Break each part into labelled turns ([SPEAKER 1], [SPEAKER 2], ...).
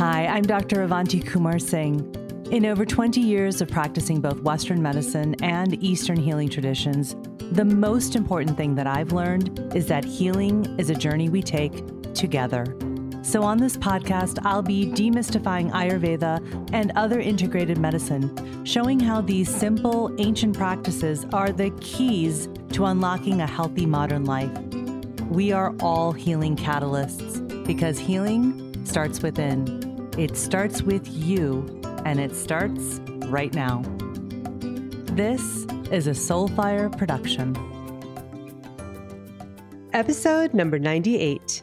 [SPEAKER 1] Hi, I'm Dr. Avanti Kumar Singh. In over 20 years of practicing both Western medicine and Eastern healing traditions, the most important thing that I've learned is that healing is a journey we take together. So, on this podcast, I'll be demystifying Ayurveda and other integrated medicine, showing how these simple, ancient practices are the keys to unlocking a healthy modern life. We are all healing catalysts because healing starts within. It starts with you and it starts right now. This is a Soulfire production.
[SPEAKER 2] Episode number 98.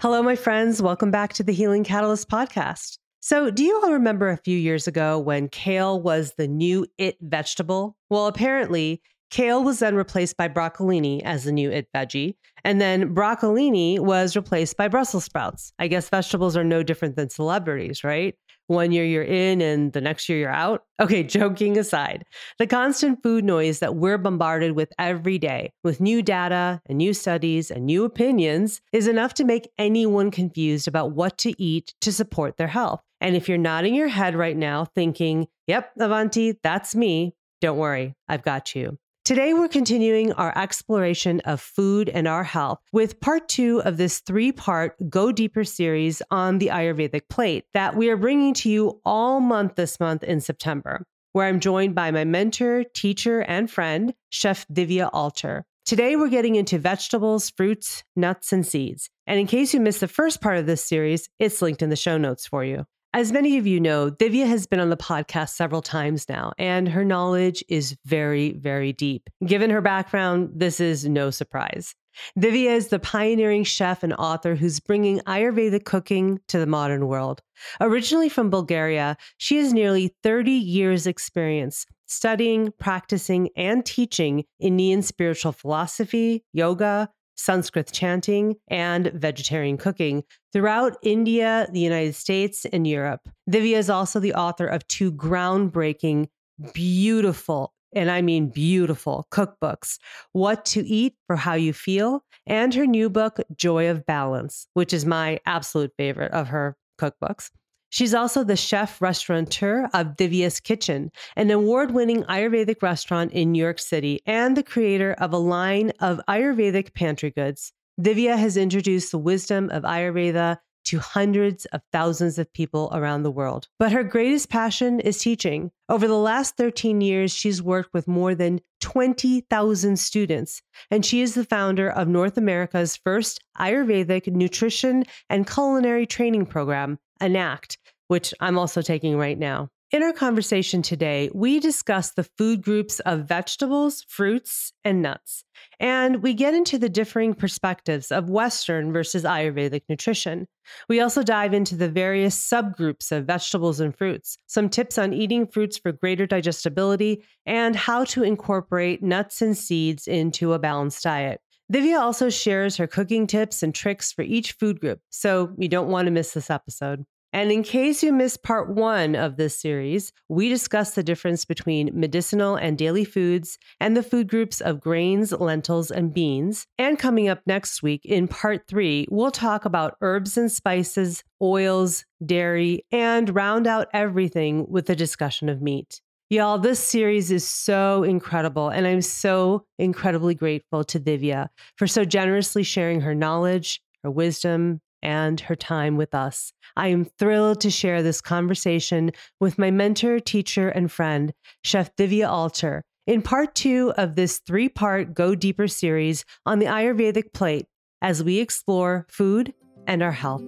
[SPEAKER 2] Hello, my friends. Welcome back to the Healing Catalyst podcast. So, do you all remember a few years ago when kale was the new it vegetable? Well, apparently, Kale was then replaced by broccolini as the new it veggie. And then broccolini was replaced by Brussels sprouts. I guess vegetables are no different than celebrities, right? One year you're in and the next year you're out. Okay, joking aside, the constant food noise that we're bombarded with every day, with new data and new studies and new opinions, is enough to make anyone confused about what to eat to support their health. And if you're nodding your head right now thinking, yep, Avanti, that's me, don't worry, I've got you. Today, we're continuing our exploration of food and our health with part two of this three part Go Deeper series on the Ayurvedic plate that we are bringing to you all month this month in September, where I'm joined by my mentor, teacher, and friend, Chef Divya Alter. Today, we're getting into vegetables, fruits, nuts, and seeds. And in case you missed the first part of this series, it's linked in the show notes for you. As many of you know, Divya has been on the podcast several times now, and her knowledge is very, very deep. Given her background, this is no surprise. Divya is the pioneering chef and author who's bringing Ayurvedic cooking to the modern world. Originally from Bulgaria, she has nearly 30 years' experience studying, practicing, and teaching Indian spiritual philosophy, yoga, Sanskrit chanting, and vegetarian cooking throughout India, the United States, and Europe. Divya is also the author of two groundbreaking, beautiful, and I mean beautiful cookbooks What to Eat for How You Feel, and her new book, Joy of Balance, which is my absolute favorite of her cookbooks. She's also the chef restaurateur of Divya's Kitchen, an award winning Ayurvedic restaurant in New York City, and the creator of a line of Ayurvedic pantry goods. Divya has introduced the wisdom of Ayurveda to hundreds of thousands of people around the world. But her greatest passion is teaching. Over the last 13 years, she's worked with more than 20,000 students, and she is the founder of North America's first Ayurvedic nutrition and culinary training program, ENACT, which I'm also taking right now. In our conversation today, we discuss the food groups of vegetables, fruits, and nuts. And we get into the differing perspectives of Western versus Ayurvedic nutrition. We also dive into the various subgroups of vegetables and fruits, some tips on eating fruits for greater digestibility, and how to incorporate nuts and seeds into a balanced diet. Divya also shares her cooking tips and tricks for each food group, so you don't want to miss this episode. And in case you missed part one of this series, we discuss the difference between medicinal and daily foods and the food groups of grains, lentils, and beans. And coming up next week in part three, we'll talk about herbs and spices, oils, dairy, and round out everything with a discussion of meat. Y'all, this series is so incredible, and I'm so incredibly grateful to Divya for so generously sharing her knowledge, her wisdom, and her time with us. I am thrilled to share this conversation with my mentor, teacher, and friend, Chef Divya Alter, in part two of this three part Go Deeper series on the Ayurvedic plate as we explore food and our health.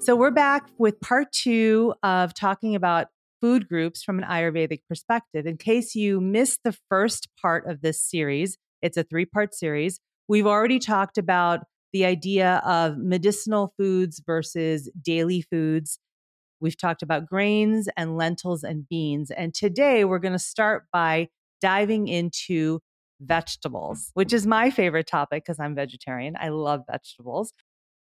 [SPEAKER 2] So, we're back with part two of talking about food groups from an Ayurvedic perspective. In case you missed the first part of this series, it's a three part series. We've already talked about the idea of medicinal foods versus daily foods. We've talked about grains and lentils and beans. And today we're going to start by diving into vegetables, which is my favorite topic because I'm vegetarian. I love vegetables.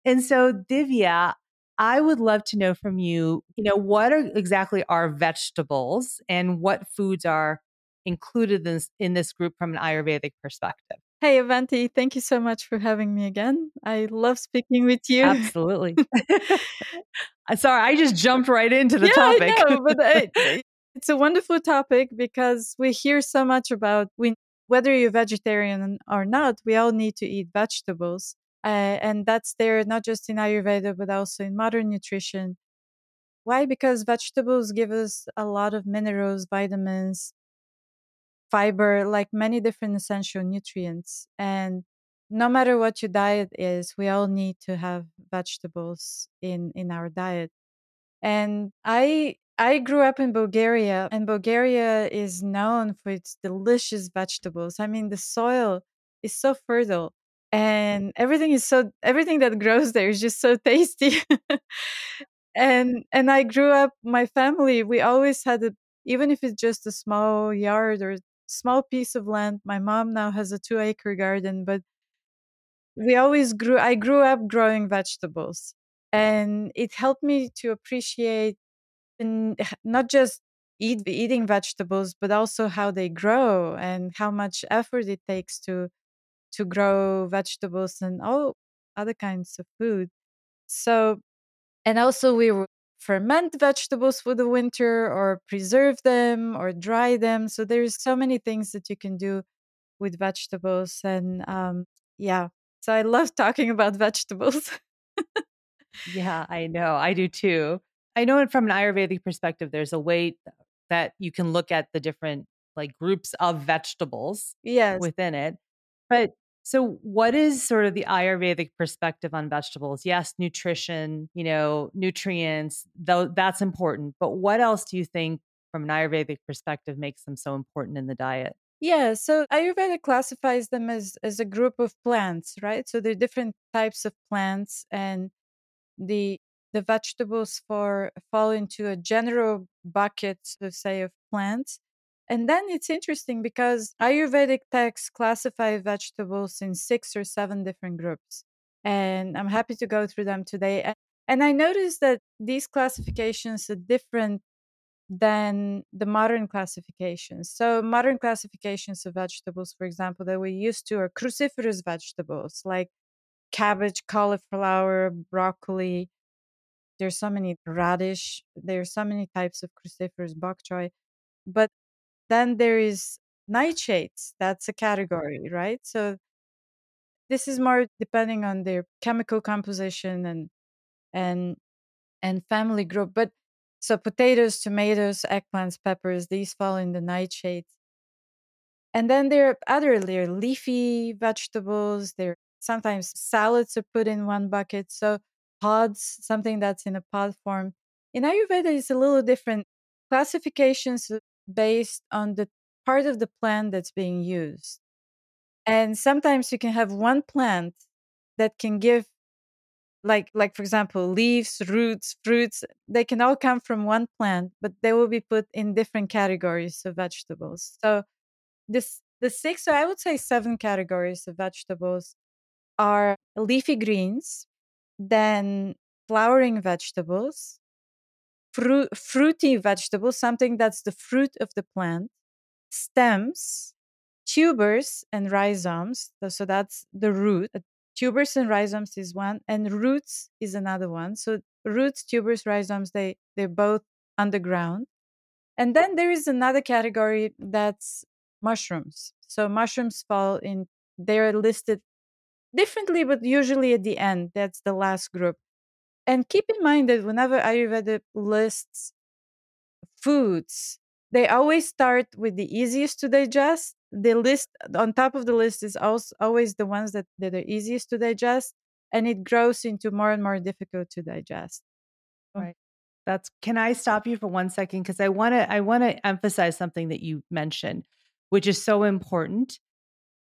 [SPEAKER 2] And so, Divya, I would love to know from you, you know, what are exactly are vegetables and what foods are included in this, in this group from an Ayurvedic perspective?
[SPEAKER 3] Hey, Avanti, thank you so much for having me again. I love speaking with you.
[SPEAKER 1] Absolutely. Sorry, I just jumped right into the
[SPEAKER 3] yeah,
[SPEAKER 1] topic.
[SPEAKER 3] I know, but I, it's a wonderful topic because we hear so much about we, whether you're vegetarian or not, we all need to eat vegetables. Uh, and that's there not just in Ayurveda, but also in modern nutrition. Why? Because vegetables give us a lot of minerals, vitamins, fiber, like many different essential nutrients. And no matter what your diet is, we all need to have vegetables in in our diet. And I I grew up in Bulgaria, and Bulgaria is known for its delicious vegetables. I mean, the soil is so fertile and everything is so everything that grows there is just so tasty. and and I grew up my family, we always had a even if it's just a small yard or small piece of land. My mom now has a 2 acre garden, but we always grew I grew up growing vegetables and it helped me to appreciate and not just eat eating vegetables but also how they grow and how much effort it takes to to grow vegetables and all other kinds of food so and also we will ferment vegetables for the winter or preserve them or dry them so there's so many things that you can do with vegetables and um yeah so i love talking about vegetables
[SPEAKER 1] yeah i know i do too I know from an Ayurvedic perspective, there's a way that you can look at the different like groups of vegetables
[SPEAKER 3] yes.
[SPEAKER 1] within it. But so what is sort of the Ayurvedic perspective on vegetables? Yes, nutrition, you know, nutrients, though that's important. But what else do you think from an Ayurvedic perspective makes them so important in the diet?
[SPEAKER 3] Yeah, so Ayurveda classifies them as as a group of plants, right? So there are different types of plants and the the vegetables for fall into a general bucket, let's say, of plants. And then it's interesting because Ayurvedic texts classify vegetables in six or seven different groups. And I'm happy to go through them today. And I noticed that these classifications are different than the modern classifications. So, modern classifications of vegetables, for example, that we used to are cruciferous vegetables like cabbage, cauliflower, broccoli, there's so many radish. There's so many types of cruciferous bok choy. But then there is nightshades. That's a mm-hmm. category, right? So this is more depending on their chemical composition and and and family group. But so potatoes, tomatoes, eggplants, peppers, these fall in the nightshades. And then there are other there are leafy vegetables. There sometimes salads are put in one bucket. So pods, something that's in a pod form. In Ayurveda, it's a little different. Classifications based on the part of the plant that's being used. And sometimes you can have one plant that can give like like for example leaves roots fruits they can all come from one plant but they will be put in different categories of vegetables so this the six or i would say seven categories of vegetables are leafy greens then flowering vegetables, fruit, fruity vegetables, something that's the fruit of the plant, stems, tubers, and rhizomes. So that's the root. Tubers and rhizomes is one, and roots is another one. So roots, tubers, rhizomes, they they're both underground. And then there is another category that's mushrooms. So mushrooms fall in they're listed differently, but usually at the end. That's the last group. And keep in mind that whenever Ayurveda lists foods, they always start with the easiest to digest. The list on top of the list is also always the ones that, that are easiest to digest, and it grows into more and more difficult to digest. Oh.
[SPEAKER 1] Right. That's can I stop you for one second? Because I want to I want to emphasize something that you mentioned, which is so important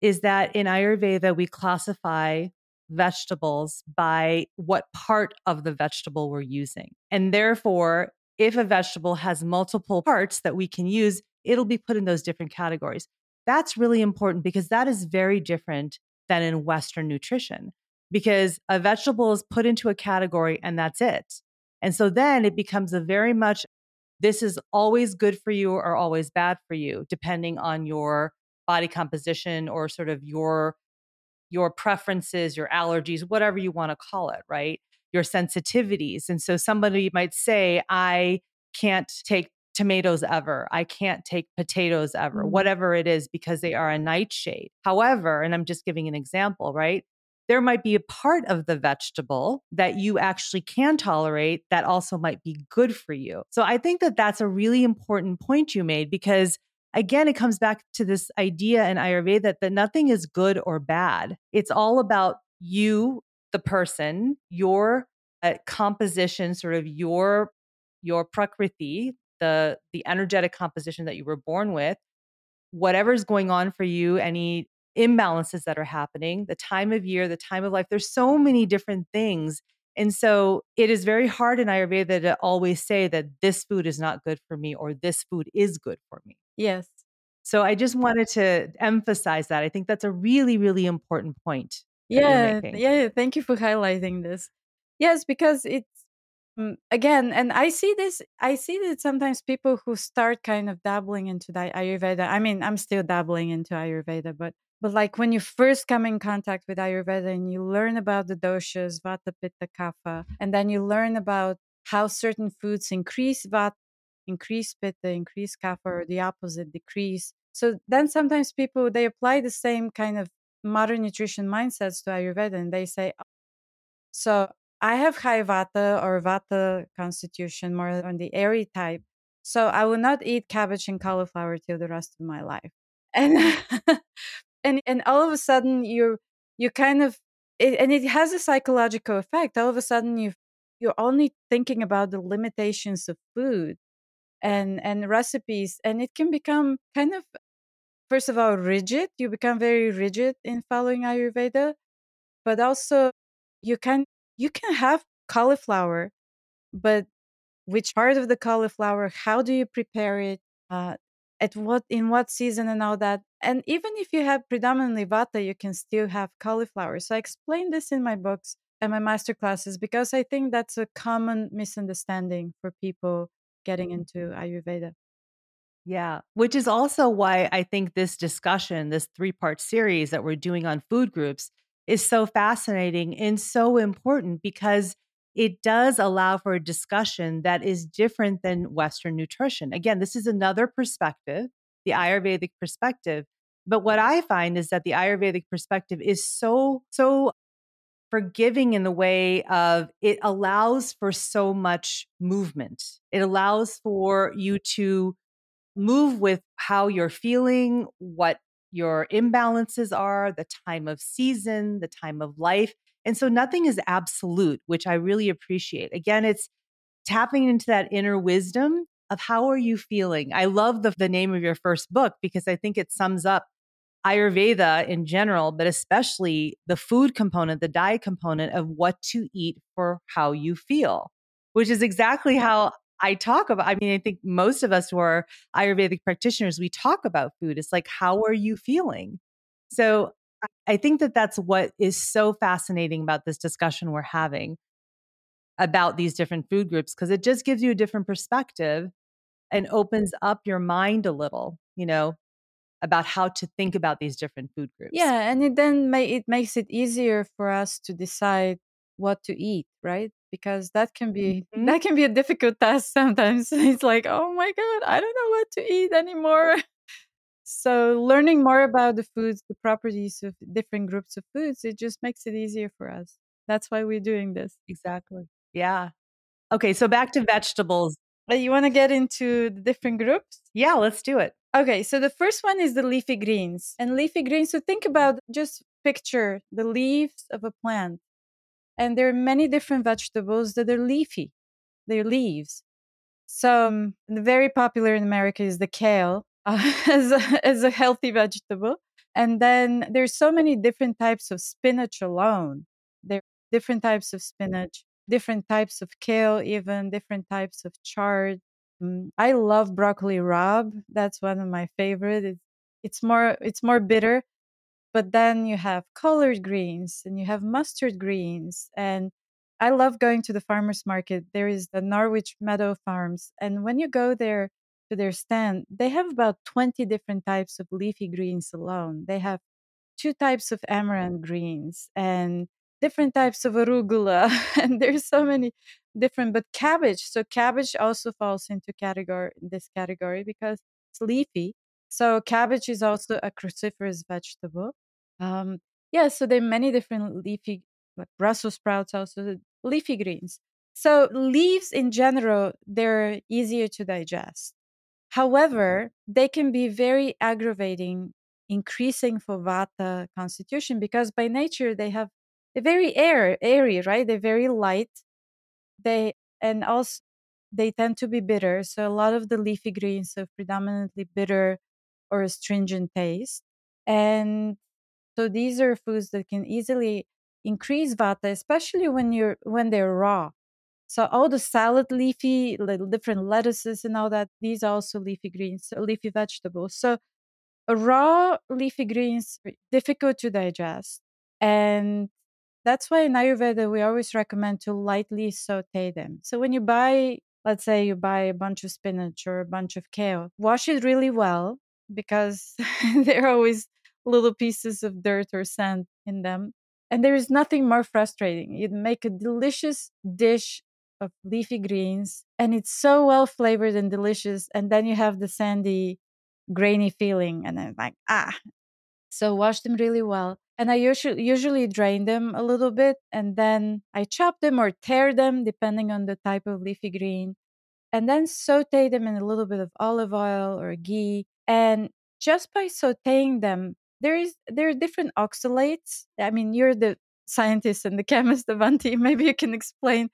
[SPEAKER 1] is that in Ayurveda, we classify vegetables by what part of the vegetable we're using. And therefore, if a vegetable has multiple parts that we can use, it'll be put in those different categories. That's really important because that is very different than in Western nutrition, because a vegetable is put into a category and that's it. And so then it becomes a very much this is always good for you or always bad for you, depending on your body composition or sort of your your preferences, your allergies, whatever you want to call it, right? Your sensitivities. And so somebody might say, I can't take tomatoes ever. I can't take potatoes ever, mm-hmm. whatever it is, because they are a nightshade. However, and I'm just giving an example, right? There might be a part of the vegetable that you actually can tolerate that also might be good for you. So I think that that's a really important point you made because again, it comes back to this idea in Ayurveda that that nothing is good or bad. It's all about you, the person, your uh, composition, sort of your your prakriti, the the energetic composition that you were born with, whatever's going on for you, any imbalances that are happening, the time of year, the time of life. There's so many different things. And so it is very hard in Ayurveda to always say that this food is not good for me or this food is good for me.
[SPEAKER 3] Yes.
[SPEAKER 1] So I just wanted to emphasize that. I think that's a really, really important point.
[SPEAKER 3] Yeah. Yeah. Thank you for highlighting this. Yes, because it's Mm, again and i see this i see that sometimes people who start kind of dabbling into the ayurveda i mean i'm still dabbling into ayurveda but but like when you first come in contact with ayurveda and you learn about the doshas vata pitta kapha and then you learn about how certain foods increase vata increase pitta increase kapha or the opposite decrease so then sometimes people they apply the same kind of modern nutrition mindsets to ayurveda and they say oh, so I have high vata or vata constitution, more on the airy type. So I will not eat cabbage and cauliflower till the rest of my life. And and and all of a sudden you you kind of it, and it has a psychological effect. All of a sudden you you're only thinking about the limitations of food and and recipes and it can become kind of first of all rigid you become very rigid in following ayurveda but also you can you can have cauliflower, but which part of the cauliflower? How do you prepare it? Uh, at what in what season and all that? And even if you have predominantly vata, you can still have cauliflower. So I explain this in my books and my master classes because I think that's a common misunderstanding for people getting mm-hmm. into Ayurveda.
[SPEAKER 1] Yeah, which is also why I think this discussion, this three part series that we're doing on food groups, is so fascinating and so important because it does allow for a discussion that is different than Western nutrition. Again, this is another perspective, the Ayurvedic perspective. But what I find is that the Ayurvedic perspective is so, so forgiving in the way of it allows for so much movement. It allows for you to move with how you're feeling, what your imbalances are, the time of season, the time of life. And so nothing is absolute, which I really appreciate. Again, it's tapping into that inner wisdom of how are you feeling. I love the, the name of your first book because I think it sums up Ayurveda in general, but especially the food component, the diet component of what to eat for how you feel, which is exactly how I talk about, I mean, I think most of us who are Ayurvedic practitioners, we talk about food. It's like, how are you feeling? So I think that that's what is so fascinating about this discussion we're having about these different food groups, because it just gives you a different perspective and opens up your mind a little, you know, about how to think about these different food groups.
[SPEAKER 3] Yeah, and it then may, it makes it easier for us to decide what to eat, right? because that can be mm-hmm. that can be a difficult task sometimes. It's like oh my god i don't know what to eat anymore. So learning more about the foods the properties of different groups of foods it just makes it easier for us. That's why we're doing this.
[SPEAKER 1] Exactly. Yeah. Okay so back to vegetables
[SPEAKER 3] you want to get into the different groups
[SPEAKER 1] yeah let's do it
[SPEAKER 3] okay so the first one is the leafy greens and leafy greens so think about just picture the leaves of a plant and there are many different vegetables that are leafy, they're leaves. So, um, very popular in America is the kale uh, as, a, as a healthy vegetable. And then there's so many different types of spinach alone. There are different types of spinach, different types of kale, even different types of chard. Um, I love broccoli rabe. That's one of my favorite. It's, it's more it's more bitter, but then you have collard greens and you have mustard greens and i love going to the farmers market there is the norwich meadow farms and when you go there to their stand they have about 20 different types of leafy greens alone they have two types of amaranth greens and different types of arugula and there's so many different but cabbage so cabbage also falls into category this category because it's leafy. So cabbage is also a cruciferous vegetable. Um yeah so there are many different leafy like brussels sprouts also leafy greens. So leaves in general they're easier to digest. However they can be very aggravating increasing for vata constitution because by nature they have they're very air airy right? They're very light. They and also they tend to be bitter so a lot of the leafy greens have predominantly bitter or astringent taste and so these are foods that can easily increase vata especially when you're when they're raw. So all the salad leafy little different lettuces and all that these are also leafy greens leafy vegetables. So raw leafy greens difficult to digest and that's why in ayurveda we always recommend to lightly saute them so when you buy let's say you buy a bunch of spinach or a bunch of kale wash it really well because there are always little pieces of dirt or sand in them and there is nothing more frustrating you make a delicious dish of leafy greens and it's so well flavored and delicious and then you have the sandy grainy feeling and I'm like, ah. So wash them really well. And I usually usually drain them a little bit and then I chop them or tear them depending on the type of leafy green. And then saute them in a little bit of olive oil or ghee. And just by sauteing them, there is there are different oxalates. I mean, you're the scientist and the chemist, Avanti. Maybe you can explain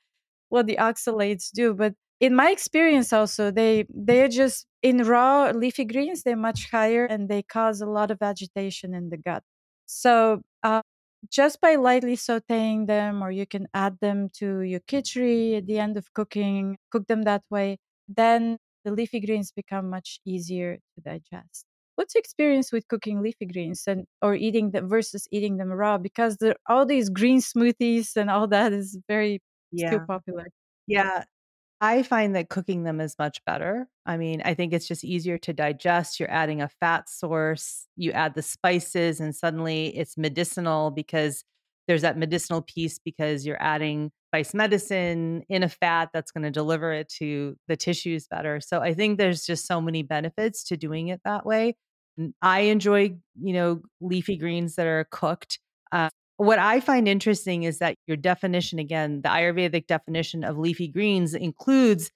[SPEAKER 3] what the oxalates do. But in my experience also they they're just in raw leafy greens they're much higher and they cause a lot of agitation in the gut so uh, just by lightly sauteing them or you can add them to your khichdi at the end of cooking cook them that way then the leafy greens become much easier to digest. What's your experience with cooking leafy greens and or eating them versus eating them raw? Because there all these green smoothies and all that is very yeah. still popular.
[SPEAKER 1] Yeah I find that cooking them is much better. I mean, I think it's just easier to digest. You're adding a fat source, you add the spices, and suddenly it's medicinal because there's that medicinal piece because you're adding spice medicine in a fat that's going to deliver it to the tissues better. So I think there's just so many benefits to doing it that way. I enjoy, you know, leafy greens that are cooked. Uh, what I find interesting is that your definition, again, the Ayurvedic definition of leafy greens includes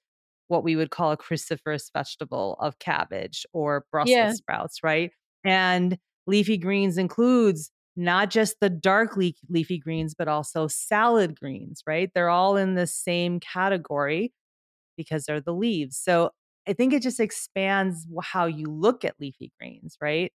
[SPEAKER 1] what we would call a cruciferous vegetable of cabbage or Brussels yeah. sprouts, right? And leafy greens includes not just the dark leafy greens, but also salad greens, right? They're all in the same category because they're the leaves. So I think it just expands how you look at leafy greens, right?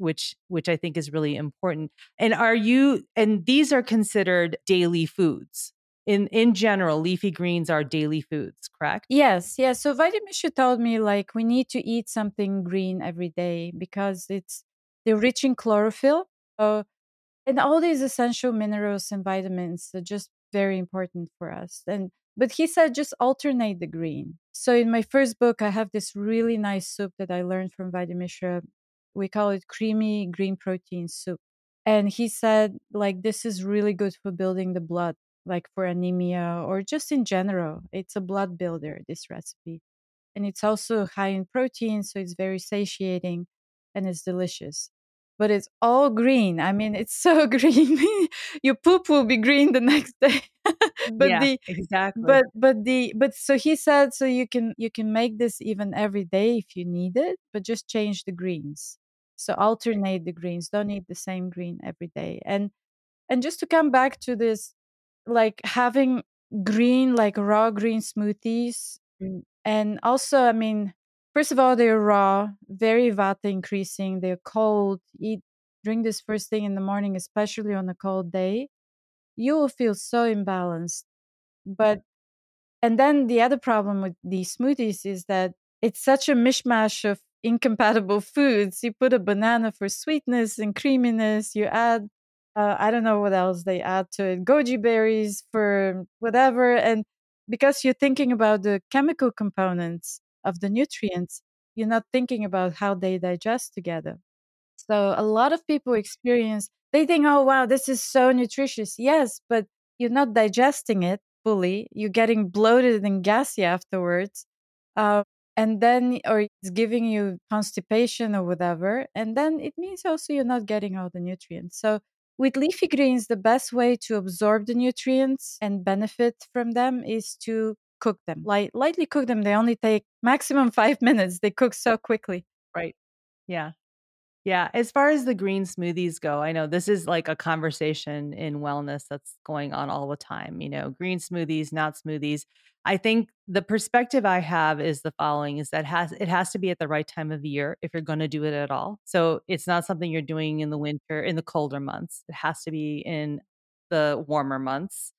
[SPEAKER 1] Which which I think is really important. And are you and these are considered daily foods? In in general, leafy greens are daily foods, correct?
[SPEAKER 3] Yes, yes. So Vaidya told me like we need to eat something green every day because it's they're rich in chlorophyll. Uh, and all these essential minerals and vitamins are just very important for us. And but he said just alternate the green. So in my first book, I have this really nice soup that I learned from Mishra we call it creamy green protein soup. And he said, like, this is really good for building the blood, like for anemia or just in general. It's a blood builder, this recipe. And it's also high in protein, so it's very satiating and it's delicious. But it's all green. I mean, it's so green. Your poop will be green the next day.
[SPEAKER 1] but yeah, the exactly.
[SPEAKER 3] But but the but so he said so you can you can make this even every day if you need it, but just change the greens. So alternate the greens. Don't eat the same green every day. And and just to come back to this, like having green, like raw green smoothies. Mm, and also, I mean, first of all, they're raw, very vata increasing. They're cold. Eat drink this first thing in the morning, especially on a cold day. You will feel so imbalanced. But and then the other problem with these smoothies is that it's such a mishmash of incompatible foods. You put a banana for sweetness and creaminess. You add, uh, I don't know what else they add to it, goji berries for whatever. And because you're thinking about the chemical components of the nutrients, you're not thinking about how they digest together. So a lot of people experience, they think, oh, wow, this is so nutritious. Yes, but you're not digesting it fully. You're getting bloated and gassy afterwards. Uh, and then, or it's giving you constipation or whatever. And then it means also you're not getting all the nutrients. So with leafy greens, the best way to absorb the nutrients and benefit from them is to cook them. Light, lightly cook them. They only take maximum five minutes. They cook so quickly.
[SPEAKER 1] Right. Yeah. Yeah, as far as the green smoothies go, I know this is like a conversation in wellness that's going on all the time. You know, green smoothies, not smoothies. I think the perspective I have is the following is that has it has to be at the right time of year if you're going to do it at all. So it's not something you're doing in the winter in the colder months. It has to be in the warmer months.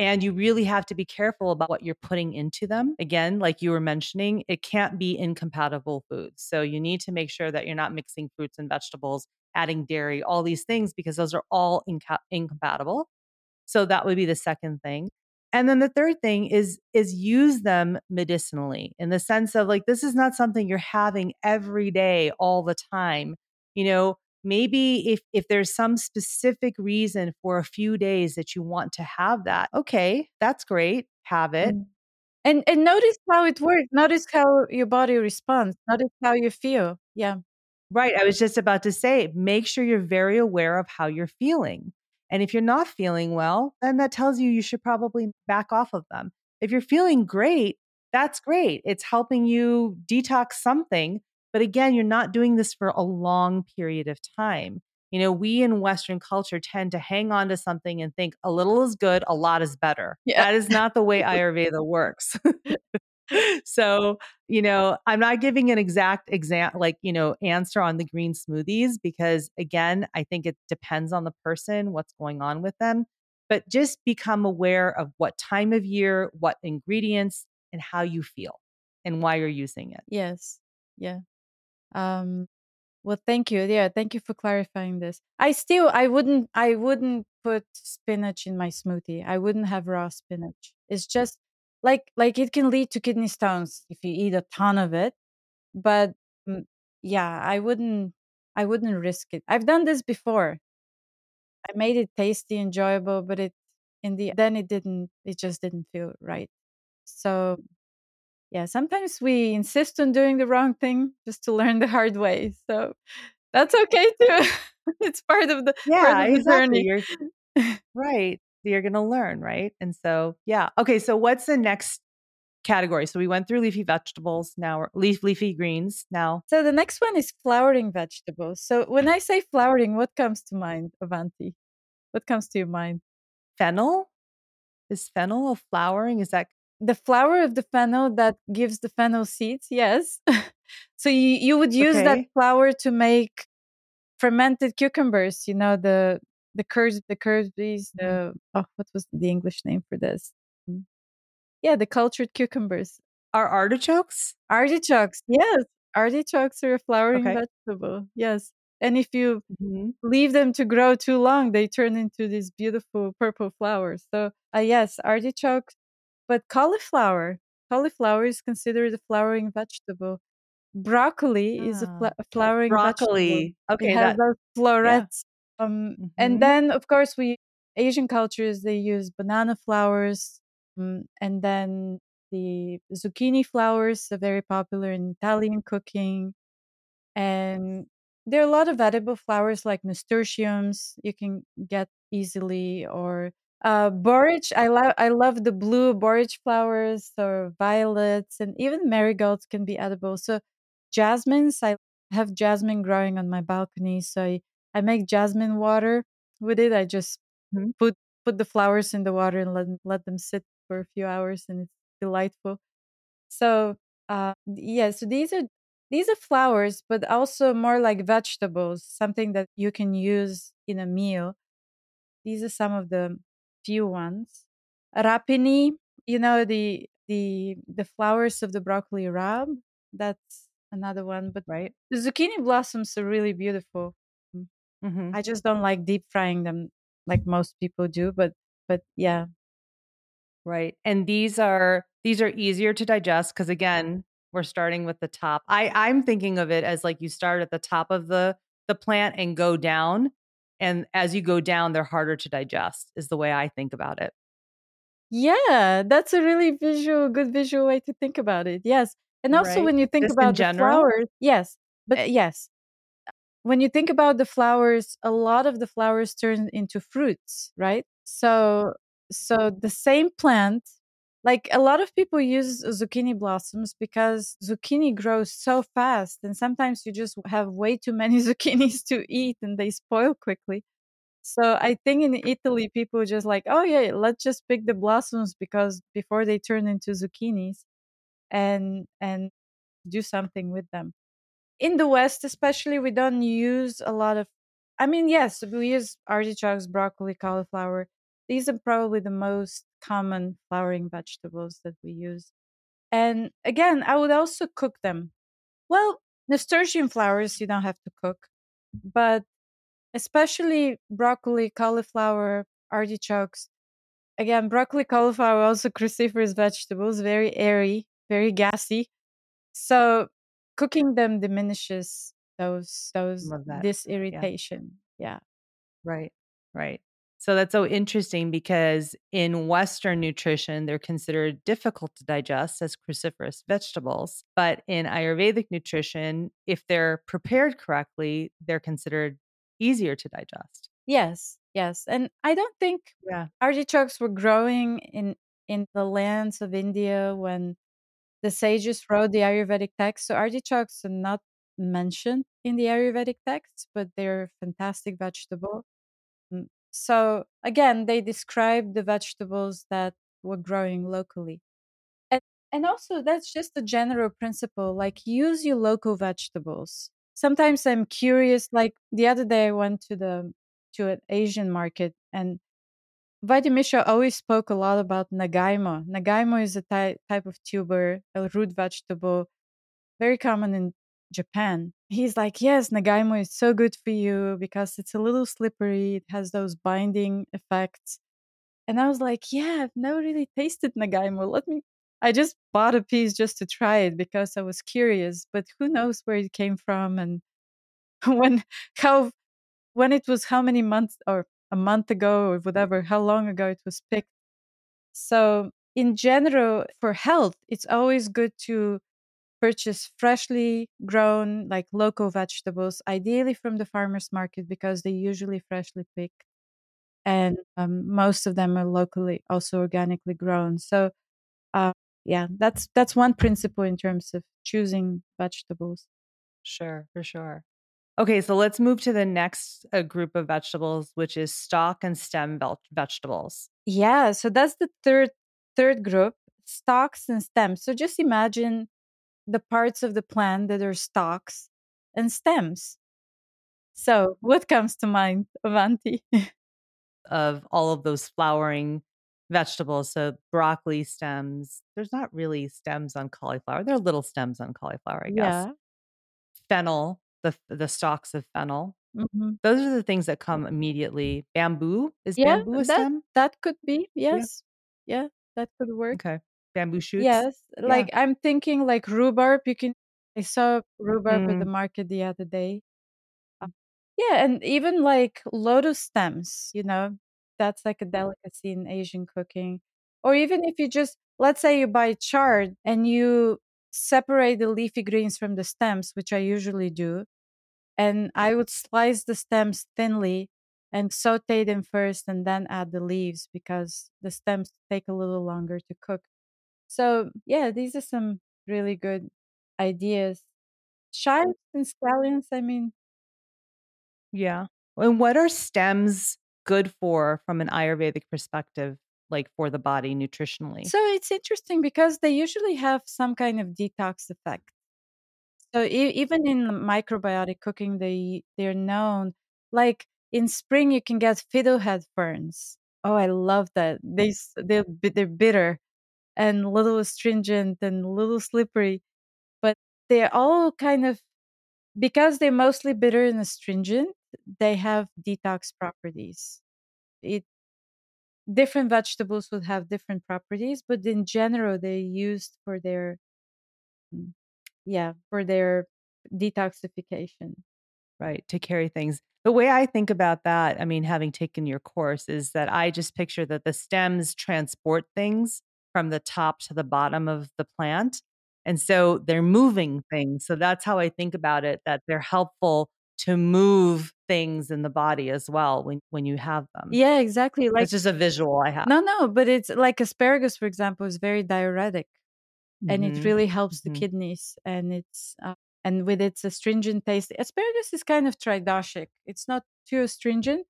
[SPEAKER 1] And you really have to be careful about what you're putting into them. Again, like you were mentioning, it can't be incompatible foods. So you need to make sure that you're not mixing fruits and vegetables, adding dairy, all these things, because those are all incompatible. So that would be the second thing. And then the third thing is is use them medicinally in the sense of like this is not something you're having every day all the time. You know, maybe if if there's some specific reason for a few days that you want to have that okay that's great have it
[SPEAKER 3] Mm. And and notice how it works. Notice how your body responds. Notice how you feel. Yeah.
[SPEAKER 1] right i was just about to say make sure you're very aware of how you're feeling and if you're not feeling well then that tells you you should probably back off of them if you're feeling great that's great it's helping you detox something but again you're not doing this for a long period of time you know we in western culture tend to hang on to something and think a little is good a lot is better
[SPEAKER 3] Yeah.
[SPEAKER 1] that is not the way ayurveda works so you know i'm not giving an exact exam like you know answer on the green smoothies because again i think it depends on the person what's going on with them but just become aware of what time of year what ingredients and how you feel and why you're using it
[SPEAKER 3] Yes. Yeah. Um well thank you. Yeah, thank you for clarifying this. I still I wouldn't I wouldn't put spinach in my smoothie. I wouldn't have raw spinach. It's just like like it can lead to kidney stones if you eat a ton of it. But mm, yeah, I wouldn't I wouldn't risk it. I've done this before. I made it tasty, enjoyable, but it in the then it didn't it just didn't feel right. So yeah, sometimes we insist on doing the wrong thing just to learn the hard way. So that's okay too. it's part of the
[SPEAKER 1] yeah
[SPEAKER 3] part of the
[SPEAKER 1] exactly
[SPEAKER 3] journey.
[SPEAKER 1] you're right you're gonna learn right and so yeah okay so what's the next category so we went through leafy vegetables now leaf leafy greens now
[SPEAKER 3] So the next one is flowering vegetables. So when I say flowering, what comes to mind, Avanti? What comes to your mind?
[SPEAKER 1] fennel is fennel a flowering is that
[SPEAKER 3] The flower of the fennel that gives the fennel seeds, yes. so you, you would use that
[SPEAKER 1] Okay.
[SPEAKER 3] flower to make fermented cucumbers, you know, the the curs the Kirby's, the oh what was the English name for this? Mm. Yeah, the cultured cucumbers.
[SPEAKER 1] are artichokes
[SPEAKER 3] Artichokes, yes. Artichokes are a flowering
[SPEAKER 1] Okay.
[SPEAKER 3] vegetable. Yes. And if you
[SPEAKER 1] Mhm.
[SPEAKER 3] leave them to grow too long, they turn into these beautiful purple flowers. So, uh, yes, artichokes, but cauliflower. Cauliflower is considered a flowering vegetable. Broccoli is a,
[SPEAKER 1] Ah,
[SPEAKER 3] fla- a flowering vegetable.
[SPEAKER 1] broccoli okay
[SPEAKER 3] It has
[SPEAKER 1] that
[SPEAKER 3] florets. Um,
[SPEAKER 1] Mhm.
[SPEAKER 3] and then, of course, we Asian cultures they use banana flowers, um, and then the zucchini flowers are very popular in Italian cooking. And there are a lot of edible flowers like nasturtiums you can get easily, or uh, borage. I love I love the blue borage flowers or violets, and even marigolds can be edible. So jasmines, I have jasmine growing on my balcony, so I, I make jasmine water with it. I just
[SPEAKER 1] Mhm.
[SPEAKER 3] put put the flowers in the water and let let them sit for a few hours, and it's delightful. So uh, yeah, so these are these are flowers, but also more like vegetables, something that you can use in a meal. These are some of the few ones. Rapini, you know the the the flowers of the broccoli rabe. That's another one. But
[SPEAKER 1] right
[SPEAKER 3] the zucchini blossoms are really beautiful. Mm,
[SPEAKER 1] Mhm.
[SPEAKER 3] I just don't like deep frying them like most people do. But but yeah,
[SPEAKER 1] right and these are these are easier to digest because again we're starting with the top i i'm thinking of it as like you start at the top of the the plant and go down. And as you go down, they're harder to digest, is the way I think about it.
[SPEAKER 3] Yeah, that's a really visual, good visual way to think about it. Yes. And also
[SPEAKER 1] Right?
[SPEAKER 3] when you think
[SPEAKER 1] Just
[SPEAKER 3] about the flowers, yes, but uh, yes, when you think about the flowers, a lot of the flowers turn into fruits, right? So, so the same plant, like a lot of people use zucchini blossoms because zucchini grows so fast, and sometimes you just have way too many zucchinis to eat and they spoil quickly. So I think in Italy, people just like, oh yeah, let's just pick the blossoms because before they turn into zucchinis, and and do something with them. In the West, especially, we don't use a lot of. I mean, yes, we use artichokes, broccoli, cauliflower. These are probably the most common flowering vegetables that we use. And again, I would also cook them. Well, nasturtium flowers you don't have to cook, but especially broccoli, cauliflower, artichokes. Again, broccoli, cauliflower, also cruciferous vegetables, very airy, very gassy. So cooking them diminishes those those this
[SPEAKER 1] Yeah.
[SPEAKER 3] irritation. Yeah.
[SPEAKER 1] Right. Right. So that's so interesting because in Western nutrition, they're considered difficult to digest as cruciferous vegetables. But in Ayurvedic nutrition, if they're prepared correctly, they're considered easier to digest.
[SPEAKER 3] Yes. Yes. And I don't think
[SPEAKER 1] Yeah.
[SPEAKER 3] artichokes were growing in in the lands of India when the sages wrote the Ayurvedic text. So artichokes are not mentioned in the Ayurvedic texts, but they're a fantastic vegetable. So again, they described the vegetables that were growing locally. And and also that's just a general principle, like use your local vegetables. Sometimes I'm curious, like the other day I went to the to an Asian market and Vaidya Mishra always spoke a lot about nagaimo. Nagaimo is a ty- type of tuber, a root vegetable, very common in Japan. He's like, yes, nagaimo is so good for you because it's a little slippery. It has those binding effects. And I was like, yeah, I've never really tasted nagaimo. Let me. I just bought a piece just to try it because I was curious, but who knows where it came from and when how when it was how many months or a month ago or whatever, how long ago it was picked. So, in general, for health, it's always good to purchase freshly grown, like local vegetables, ideally from the farmer's market because they usually freshly picked. And um, most of them are locally, also organically grown. So, uh, yeah, that's that's one principle in terms of choosing vegetables.
[SPEAKER 1] Sure, for sure. Okay, so let's move to the next uh, group of vegetables, which is stalk and stem vel- vegetables.
[SPEAKER 3] Yeah, so that's the third third group, stalks and stems. So just imagine the parts of the plant that are stalks and stems. So, what comes to mind, Avanti?
[SPEAKER 1] of all of those flowering vegetables. So broccoli stems. There's not really stems on cauliflower. There are little stems on cauliflower, I guess.
[SPEAKER 3] yeah.
[SPEAKER 1] Fennel, the the stalks of fennel.
[SPEAKER 3] hmm
[SPEAKER 1] Those are the things that come immediately. Bamboo is
[SPEAKER 3] Yeah,
[SPEAKER 1] bamboo a
[SPEAKER 3] that
[SPEAKER 1] stem?
[SPEAKER 3] that could be.
[SPEAKER 1] Yeah.
[SPEAKER 3] Yes. Yeah, that could work.
[SPEAKER 1] Okay. Bamboo shoots.
[SPEAKER 3] Yes.
[SPEAKER 1] Yeah.
[SPEAKER 3] Like I'm thinking like rhubarb, you can I saw rhubarb at the
[SPEAKER 1] Mm,
[SPEAKER 3] market the other day. Uh, Yeah, and even like lotus stems, you know, that's like a delicacy in Asian cooking. Or even if you just, let's say you buy chard and you separate the leafy greens from the stems, which I usually do, and I would slice the stems thinly and saute them first and then add the leaves because the stems take a little longer to cook. So, yeah, these are some really good ideas. Chives and scallions, I mean,
[SPEAKER 1] yeah. And what are stems good for from an Ayurvedic perspective, like for the body nutritionally?
[SPEAKER 3] So it's interesting because they usually have some kind of detox effect. So e- even in macrobiotic cooking, they they're known. Like in spring, you can get fiddlehead ferns. Oh, I love that. They s- they're bi- they're bitter and a little astringent and a little slippery, but they're all kind of because they're mostly bitter and astringent. They have detox properties. It different vegetables would have different properties, but in general, they're used for their mm, yeah for their detoxification.
[SPEAKER 1] right, to carry things. The way I think about that, I mean, having taken your course, is that I just picture that the stems transport things from the top to the bottom of the plant. And so they're moving things. So that's how I think about it, that they're helpful to move things in the body as well when, when you have them.
[SPEAKER 3] Yeah, exactly. Like
[SPEAKER 1] it's just a visual I have.
[SPEAKER 3] No, no, but it's like asparagus, for example, is very diuretic and it
[SPEAKER 1] Mhm.
[SPEAKER 3] really helps the kidneys and it's uh, and with its astringent taste asparagus is kind of tridoshic it's not too astringent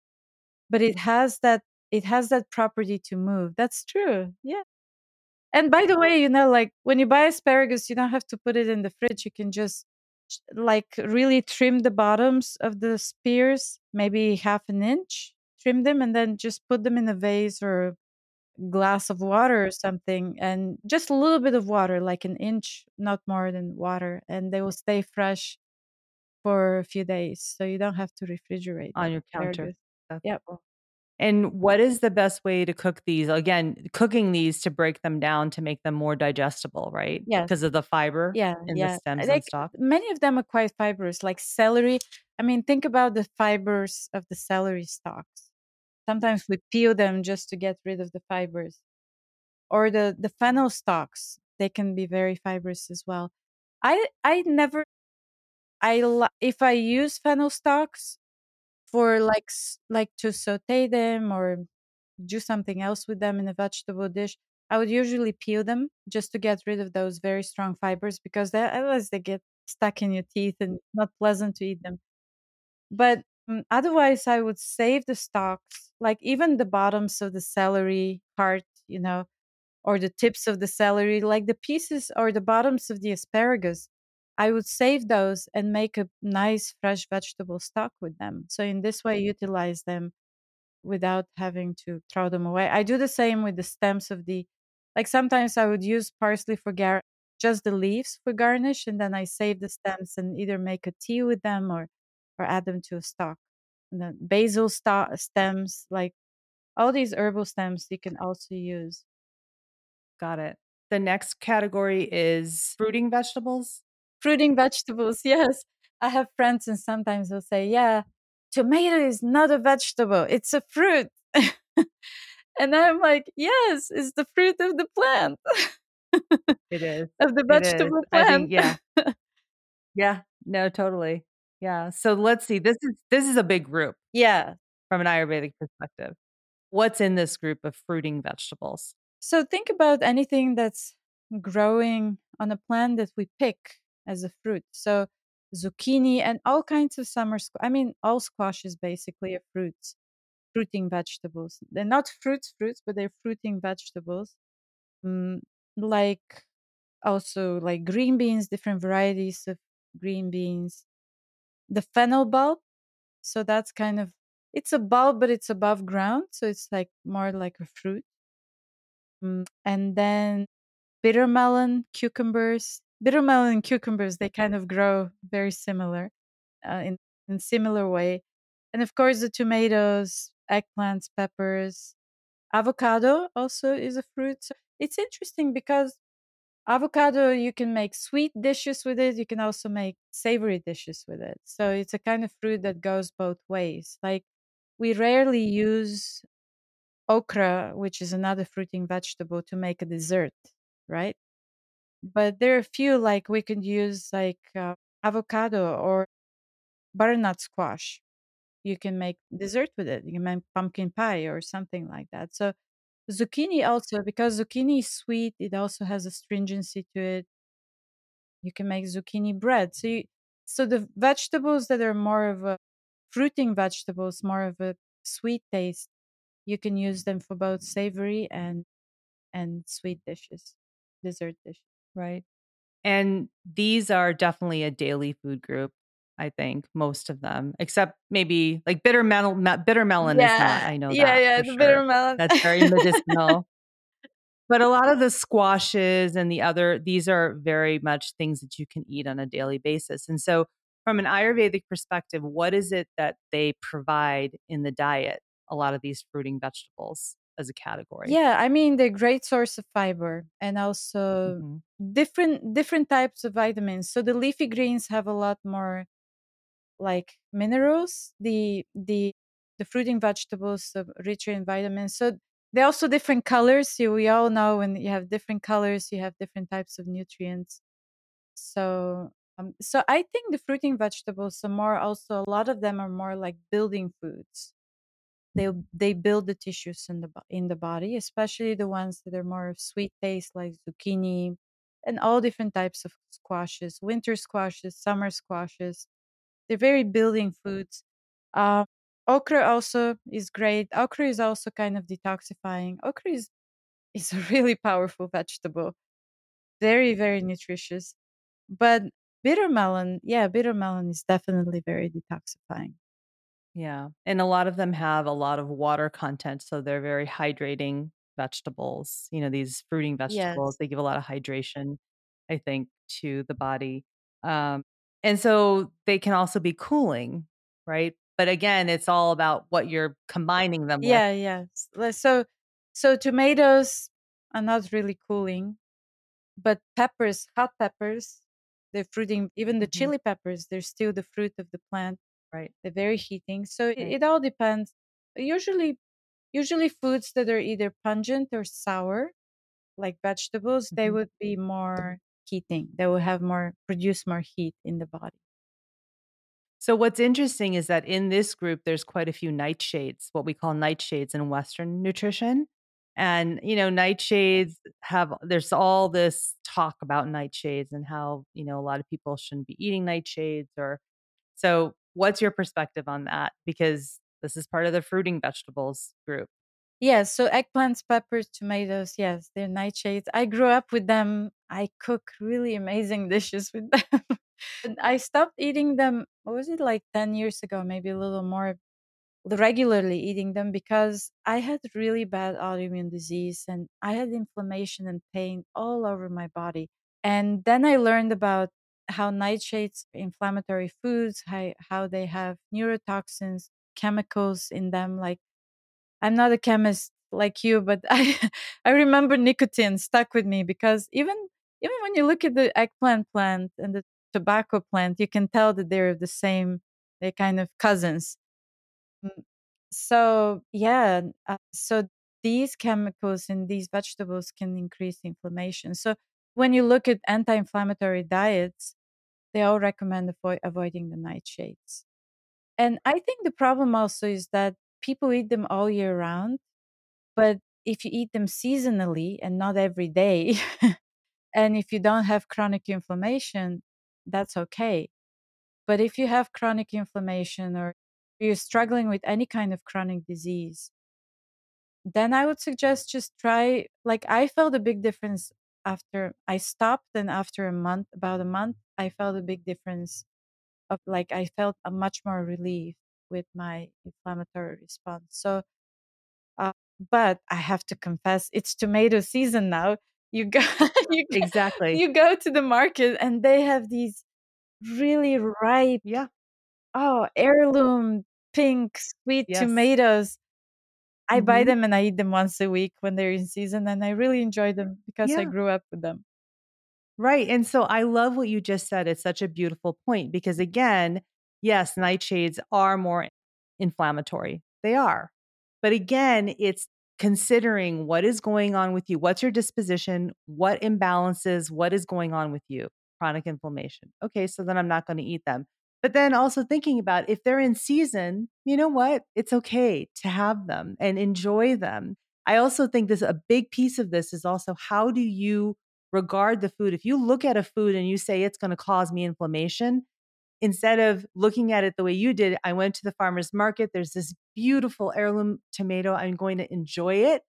[SPEAKER 3] but it has that it has that property to move that's true yeah and by the way you know like when you buy asparagus you don't have to put it in the fridge you can just like really trim the bottoms of the spears maybe half an inch trim them and then just put them in a vase or glass of water or something and just a little bit of water like an inch not more than water and they will stay fresh for a few days so you don't have to refrigerate
[SPEAKER 1] on your counter.
[SPEAKER 3] Yep.
[SPEAKER 1] cool. And what is the best way to cook these? Again, cooking these to break them down to make them more digestible, right?
[SPEAKER 3] Yes.
[SPEAKER 1] Because of the fiber
[SPEAKER 3] yeah
[SPEAKER 1] in
[SPEAKER 3] yeah
[SPEAKER 1] the stems and
[SPEAKER 3] like
[SPEAKER 1] stalk.
[SPEAKER 3] many of them are quite fibrous like celery i mean think about the fibers of the celery stalks sometimes we peel them just to get rid of the fibers or the the fennel stalks they can be very fibrous as well i i never i if i use fennel stalks for like like to saute them or do something else with them in a vegetable dish i would usually peel them just to get rid of those very strong fibers because they, otherwise they get stuck in your teeth and not pleasant to eat them. But mm, otherwise i would save the stalks like even the bottoms of the celery heart you know or the tips of the celery like the pieces or the bottoms of the asparagus i would save those and make a nice fresh vegetable stock with them so in this way mm-hmm. utilize them without having to throw them away. I do the same with the stems of the like sometimes I would use parsley for gar just the leaves for garnish and then I save the stems and either make a tea with them or or add them to a stock. And then basil sto- stems like all these herbal stems you can also use.
[SPEAKER 1] Got it. The next category is fruiting vegetables.
[SPEAKER 3] Fruiting vegetables, yes. I have friends and sometimes they'll say, "Yeah, tomato is not a vegetable, it's a fruit." and I'm like, "Yes, it's the fruit of the plant."
[SPEAKER 1] It is.
[SPEAKER 3] of the vegetable plant.
[SPEAKER 1] think, yeah. Yeah. No, totally. Yeah. So let's see. This is this is a big group
[SPEAKER 3] yeah.
[SPEAKER 1] from an Ayurvedic perspective. What's in this group of fruiting vegetables?
[SPEAKER 3] So think about anything that's growing on a plant that we pick as a fruit. So zucchini and all kinds of summer squash. I mean, all squash is basically a fruit, fruiting vegetables. They're not fruits, fruits, but they're fruiting vegetables. Mm, like also like green beans, different varieties of green beans. The fennel bulb. So that's kind of it's a bulb, but it's above ground, so it's like more like a fruit. Mm, and then bitter melon, cucumbers. Bitter melon and cucumbers they kind of grow very similar uh, in in similar way. And of course the tomatoes, eggplants, peppers, avocado also is a fruit. So it's interesting because avocado you can make sweet dishes with it you can also make savory dishes with it so it's a kind of fruit that goes both ways like we rarely use okra which is another fruiting vegetable to make a dessert right but there are a few like we could use like uh, avocado or butternut squash. You can make dessert with it you can make pumpkin pie or something like that. So zucchini also because zucchini is sweet it also has astringency to it. You can make zucchini bread. So you, so the vegetables that are more of a fruiting vegetables more of a sweet taste you can use them for both savory and and sweet dishes dessert dishes
[SPEAKER 1] Right. And these are definitely a daily food group, I think, most of them, except maybe like bitter melon. me- Bitter melon is not. I know
[SPEAKER 3] yeah
[SPEAKER 1] that.
[SPEAKER 3] yeah the
[SPEAKER 1] sure.
[SPEAKER 3] bitter melon
[SPEAKER 1] That's very medicinal. But a lot of the squashes and the other, these are very much things that you can eat on a daily basis. And so, from an Ayurvedic perspective, what is it that they provide in the diet? A lot of these fruiting vegetables as a category.
[SPEAKER 3] yeah i mean they're great source of fiber and also
[SPEAKER 1] Mhm.
[SPEAKER 3] different different types of vitamins so the leafy greens have a lot more like minerals. The the the fruiting vegetables are richer in vitamins. So they're also different colors. So we all know when you have different colors, you have different types of nutrients. So um, so I think the fruiting vegetables are more also a lot of them are more like building foods. They they build the tissues in the in the body, especially the ones that are more of sweet taste like zucchini and all different types of squashes, winter squashes, summer squashes. They're very building foods. Uh, okra also is great. Okra is also kind of detoxifying. Okra is is a really powerful vegetable. Very very nutritious. But bitter melon, yeah, bitter melon is definitely very detoxifying.
[SPEAKER 1] Yeah. And a lot of them have a lot of water content. So they're very hydrating vegetables. You know, these fruiting vegetables,
[SPEAKER 3] Yes.
[SPEAKER 1] they give a lot of hydration, I think, to the body. Um, and so they can also be cooling, right? But again, it's all about what you're combining them with.
[SPEAKER 3] Yeah, yeah. So so tomatoes are not really cooling, but peppers, hot peppers, they're fruiting even the
[SPEAKER 1] Mhm.
[SPEAKER 3] chili peppers, they're still the fruit of the plant.
[SPEAKER 1] Right.
[SPEAKER 3] They're very heating. So it,
[SPEAKER 1] Right.
[SPEAKER 3] it all depends. Usually usually foods that are either pungent or sour, like vegetables, they
[SPEAKER 1] Mhm.
[SPEAKER 3] would be more heating. They will have more produce more heat in the body.
[SPEAKER 1] So what's interesting is that in this group, there's quite a few nightshades, what we call nightshades in Western nutrition. And, you know, nightshades have, there's all this talk about nightshades and how, you know, a lot of people shouldn't be eating nightshades or, so what's your perspective on that? Because this is part of the fruiting vegetables group.
[SPEAKER 3] Yes, so eggplants, peppers, tomatoes, yes, they're nightshades. I grew up with them. I cook really amazing dishes with them. I stopped eating them, what was it, like 10 years ago, maybe a little more regularly eating them because I had really bad autoimmune disease and I had inflammation and pain all over my body. And then I learned about how nightshades, inflammatory foods, how, how they have neurotoxins, chemicals in them, like I'm not a chemist like you, but I I remember nicotine stuck with me because even even when you look at the eggplant plant and the tobacco plant, you can tell that they're the same. They're kind of cousins. Mm, So yeah, uh, so these chemicals in these vegetables can increase inflammation. So when you look at anti-inflammatory diets, they all recommend avoid, avoiding the nightshades. And I think the problem also is that people eat them all year round but if you eat them seasonally and not every day, and if you don't have chronic inflammation, that's okay. But if you have chronic inflammation or you're struggling with any kind of chronic disease, then I would suggest just try. Like, I felt a big difference after I stopped, and after a month, about a month, I felt a big difference of like, I felt a much more relief with my inflammatory response. So, uh, but I have to confess, it's tomato season now. You go, you go,
[SPEAKER 1] Exactly.
[SPEAKER 3] you go to the market and they have these really ripe,
[SPEAKER 1] Yeah.
[SPEAKER 3] oh, heirloom pink sweet
[SPEAKER 1] Yes.
[SPEAKER 3] tomatoes. I buy
[SPEAKER 1] Mhm.
[SPEAKER 3] them and I eat them once a week when they're in season, and I really enjoy them because I grew up with them.
[SPEAKER 1] Right. And so I love what you just said. It's such a beautiful point because, again, yes, nightshades are more inflammatory. They are. But again, it's considering what is going on with you. What's your disposition? What imbalances? What is going on with you? Chronic inflammation. Okay. So then I'm not going to eat them. But then also thinking about if they're in season, you know what? It's okay to have them and enjoy them. I also think this a big piece of this is also how do you regard the food. If you look at a food and you say it's going to cause me inflammation, instead of looking at it the way you did, I went to the farmer's market. There's this beautiful heirloom tomato. I'm going to enjoy it.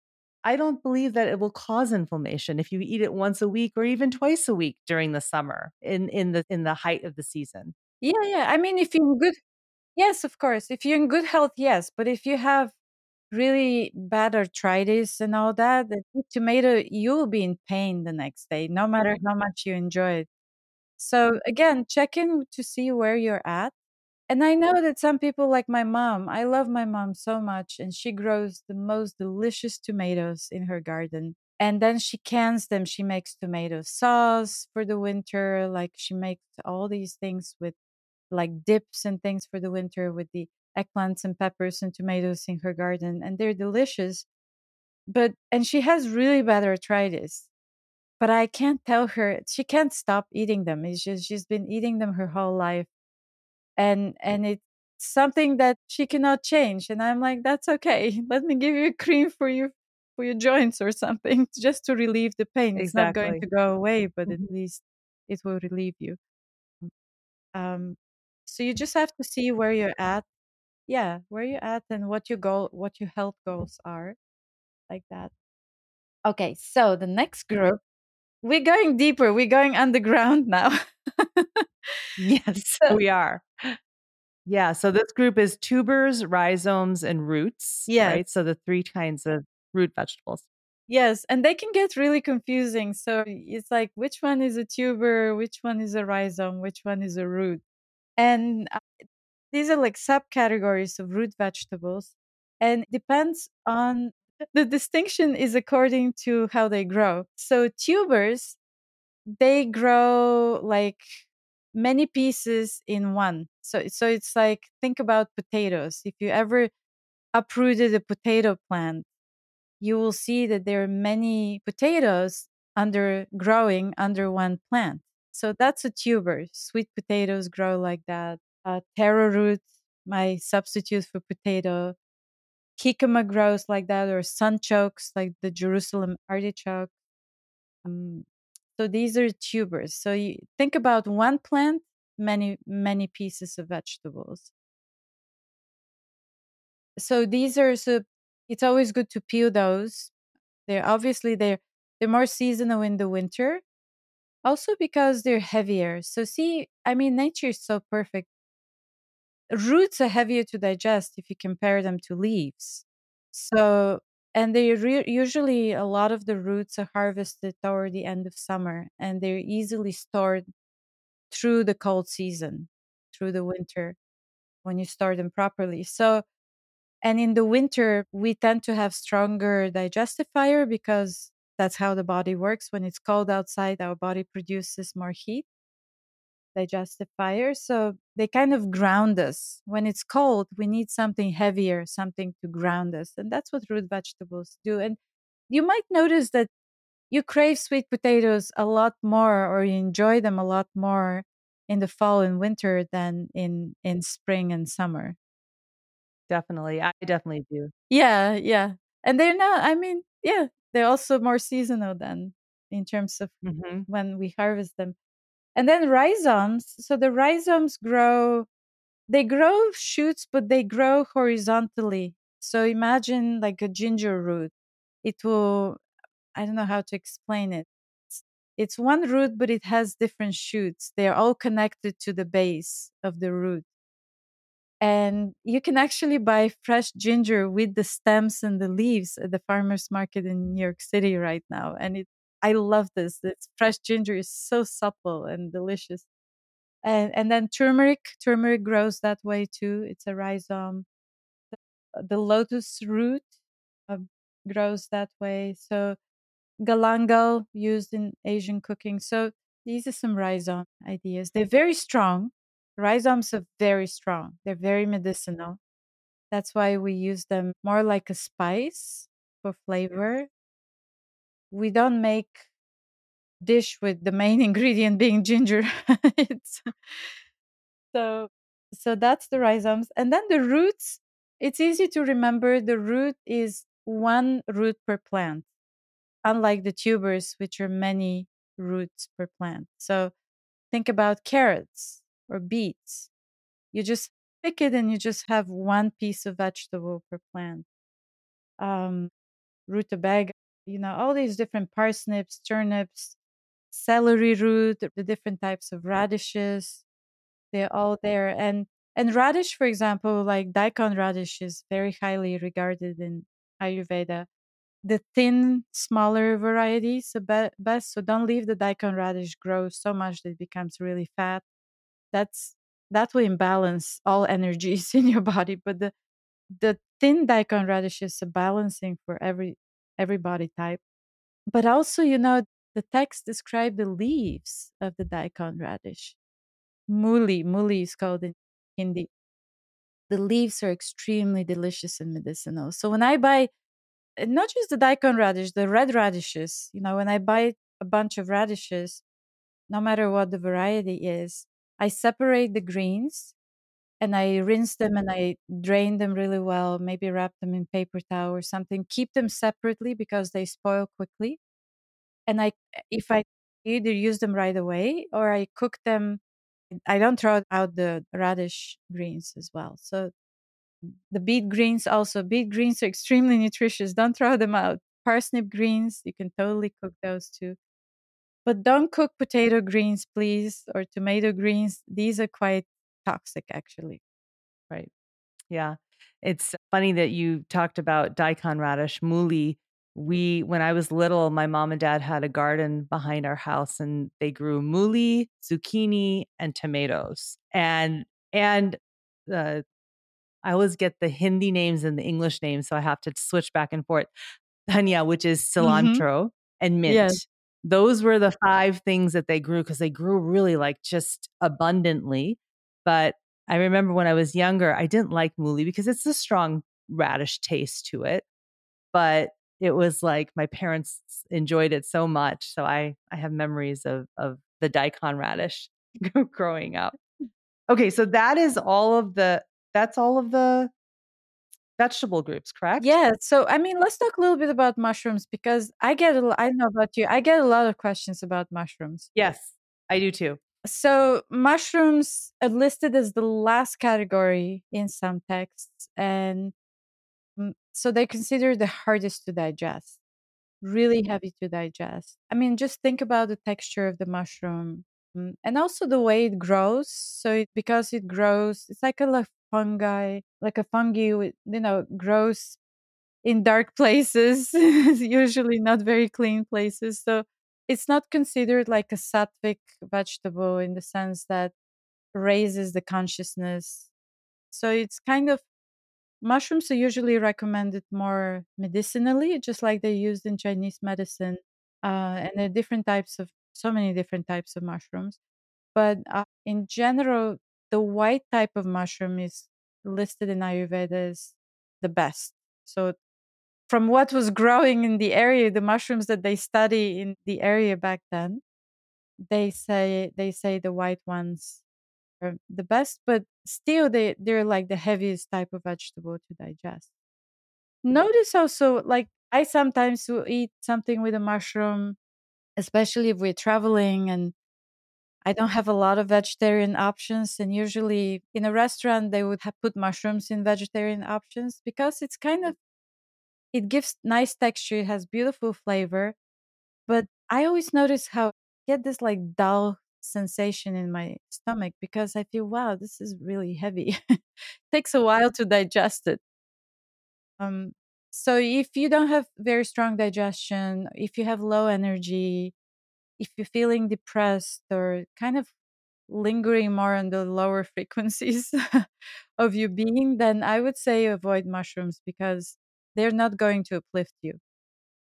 [SPEAKER 1] I don't believe that it will cause inflammation if you eat it once a week or even twice a week during the summer in, in the in the height of the season.
[SPEAKER 3] Yeah, yeah. I mean, if you're in good, yes, of course. If you're in good health, yes. But if you have really bad arthritis and all that, the tomato, you'll be in pain the next day, no matter how much you enjoy it. So again, check in to see where you're at. And I know that some people like my mom, I love my mom so much, and she grows the most delicious tomatoes in her garden. And then she cans them. She makes tomato sauce for the winter. Like she makes all these things with like dips and things for the winter with the eggplants and peppers and tomatoes in her garden, and they're delicious. But and she has really bad arthritis, but I can't tell her she can't stop eating them. It's just she's been eating them her whole life, and and it's something that she cannot change. And I'm like, that's okay. Let me give you a cream for you for your joints or something just to relieve the pain. It's not going to go away, but at least it will relieve you. Um, so you just have to see where you're at. Yeah, where you're at and what your goal, what your health goals are, like that. Okay, so the next group, we're going deeper. We're going underground now.
[SPEAKER 1] Yes,
[SPEAKER 3] So-
[SPEAKER 1] we are. Yeah, so this group is tubers, rhizomes, and roots,
[SPEAKER 3] Yeah.
[SPEAKER 1] right? So the three kinds of root vegetables.
[SPEAKER 3] Yes, and they can get really confusing. So it's like which one is a tuber, which one is a rhizome, which one is a root. And uh, these are like subcategories of root vegetables and depends on the distinction is according to how they grow. So tubers they grow like many pieces in one. So so it's like think about potatoes. If you ever uprooted a potato plant, you will see that there are many potatoes under growing under one plant. So that's a tuber. Sweet potatoes grow like that. Uh, taro root, my substitute for potato. Jicama grows like that, or sunchokes, like the Jerusalem artichoke. Um, so these are tubers. So you think about one plant, many many pieces of vegetables. So these are so it's always good to peel those. They're obviously they're they're more seasonal in the winter. Also because they're heavier. So see, I mean nature is so perfect. Roots are heavier to digest if you compare them to leaves. So and they re- usually a lot of the roots are harvested toward the end of summer and they're easily stored through the cold season, through the winter when you store them properly. So, and in the winter, we tend to have stronger digestive fire because that's how the body works. When it's cold outside, our body produces more heat, digestive fire. So they kind of ground us. When it's cold, we need something heavier, something to ground us. And that's what root vegetables do. And you might notice that you crave sweet potatoes a lot more or you enjoy them a lot more in the fall and winter than in in spring and summer.
[SPEAKER 1] Definitely. I definitely do.
[SPEAKER 3] Yeah, yeah. And they're not I mean, yeah, they're also more seasonal than in terms of
[SPEAKER 1] Mhm.
[SPEAKER 3] when we harvest them. And then rhizomes, so the rhizomes grow they grow shoots but they grow horizontally. So imagine like a ginger root. It will I don't know how to explain it. It's, it's one root, but it has different shoots. They're all connected to the base of the root. And you can actually buy fresh ginger with the stems and the leaves at the farmers market in New York City right now. And it, I love this. This fresh ginger is so supple and delicious. And, and then turmeric, turmeric grows that way too. It's a rhizome. The, the lotus root uh, grows that way. So galangal used in Asian cooking. So these are some rhizome ideas. They're very strong. Rhizomes are very strong. They're very medicinal. That's why we use them more like a spice for flavor. We don't make dish with the main ingredient being ginger. it's so so that's the rhizomes. And then the roots, it's easy to remember the root is one root per plant unlike the tubers, which are many roots per plant. So think about carrots or beets. You just pick it and you just have one piece of vegetable per plant. Um, rutabaga, you know, all these different parsnips, turnips, celery root, the different types of radishes, they're all there. And and radish, for example, like daikon radish is very highly regarded in Ayurveda the thin, smaller varieties are best. So don't leave the daikon radish grow so much that it becomes really fat. That's that will imbalance all energies in your body. But the the thin daikon radish is a balancing for every every body type. But also, you know, the text describe the leaves of the daikon radish. Muli, muli is called in Hindi. The leaves are extremely delicious and medicinal. So when I buy uh, not just the daikon radish, the red radishes, you know, when I buy a bunch of radishes, no matter what the variety is, I separate the greens and I rinse them and I drain them really well, maybe wrap them in paper towel or something, keep them separately because they spoil quickly. And I if I either use them right away or I cook them I don't throw out the radish greens as well. So the beet greens also beet greens are extremely nutritious. Don't throw them out. Parsnip greens, you can totally cook those too. But don't cook potato greens, please, or tomato greens. These are quite toxic actually.
[SPEAKER 1] Right. Yeah. It's funny that you talked about daikon radish, muli. We, when I was little, my mom and dad had a garden behind our house and they grew muli, zucchini, and tomatoes. And, and, uh, I always get the Hindi names and the English names, so I have to switch back and forth. Dhania, which is
[SPEAKER 3] Mhm.
[SPEAKER 1] cilantro, and mint.
[SPEAKER 3] Yes.
[SPEAKER 1] Those were the five things that they grew because they grew really like just abundantly. But I remember when I was younger, I didn't like muli because it's a strong radish taste to it. But it was like my parents enjoyed it so much. So I, I have memories of, of the daikon radish growing up. Okay, so that is all of the that's all of the vegetable groups, correct?
[SPEAKER 3] Yeah. So, I mean, let's talk a little bit about mushrooms because I get a I don't know about you. I get a lot of questions about mushrooms.
[SPEAKER 1] Yes, I do too.
[SPEAKER 3] So, mushrooms are listed as the last category in some texts. And mm, so they consider the hardest to digest, really heavy to digest. I mean, just think about the texture of the mushroom mm, and also the way it grows. So, it, because it grows, it's like a fungi, like a fungi, you know, grows in dark places, usually not very clean places. So it's not considered like a sattvic vegetable in the sense that raises the consciousness. So it's kind of mushrooms are usually recommended more medicinally, just like they're used in Chinese medicine. Uh, and there are different types of so many different types of mushrooms. But uh, in general, the white type of mushroom is listed in Ayurveda as the best. So from what was growing in the area, the mushrooms that they study in the area back then, they say they say the white ones are the best, but still they they're like the heaviest type of vegetable to digest. Notice also like I sometimes will eat something with a mushroom, especially if we're traveling and I don't have a lot of vegetarian options. And usually in a restaurant, they would have put mushrooms in vegetarian options because it's kind of it gives nice texture, it has beautiful flavor, but I always notice how I get this like dull sensation in my stomach because I feel, wow, this is really heavy. Takes a while to digest it. Um, so if you don't have very strong digestion, if you have low energy, if you're feeling depressed or kind of lingering more on the lower frequencies of your being, then I would say avoid mushrooms because they're not going to uplift you.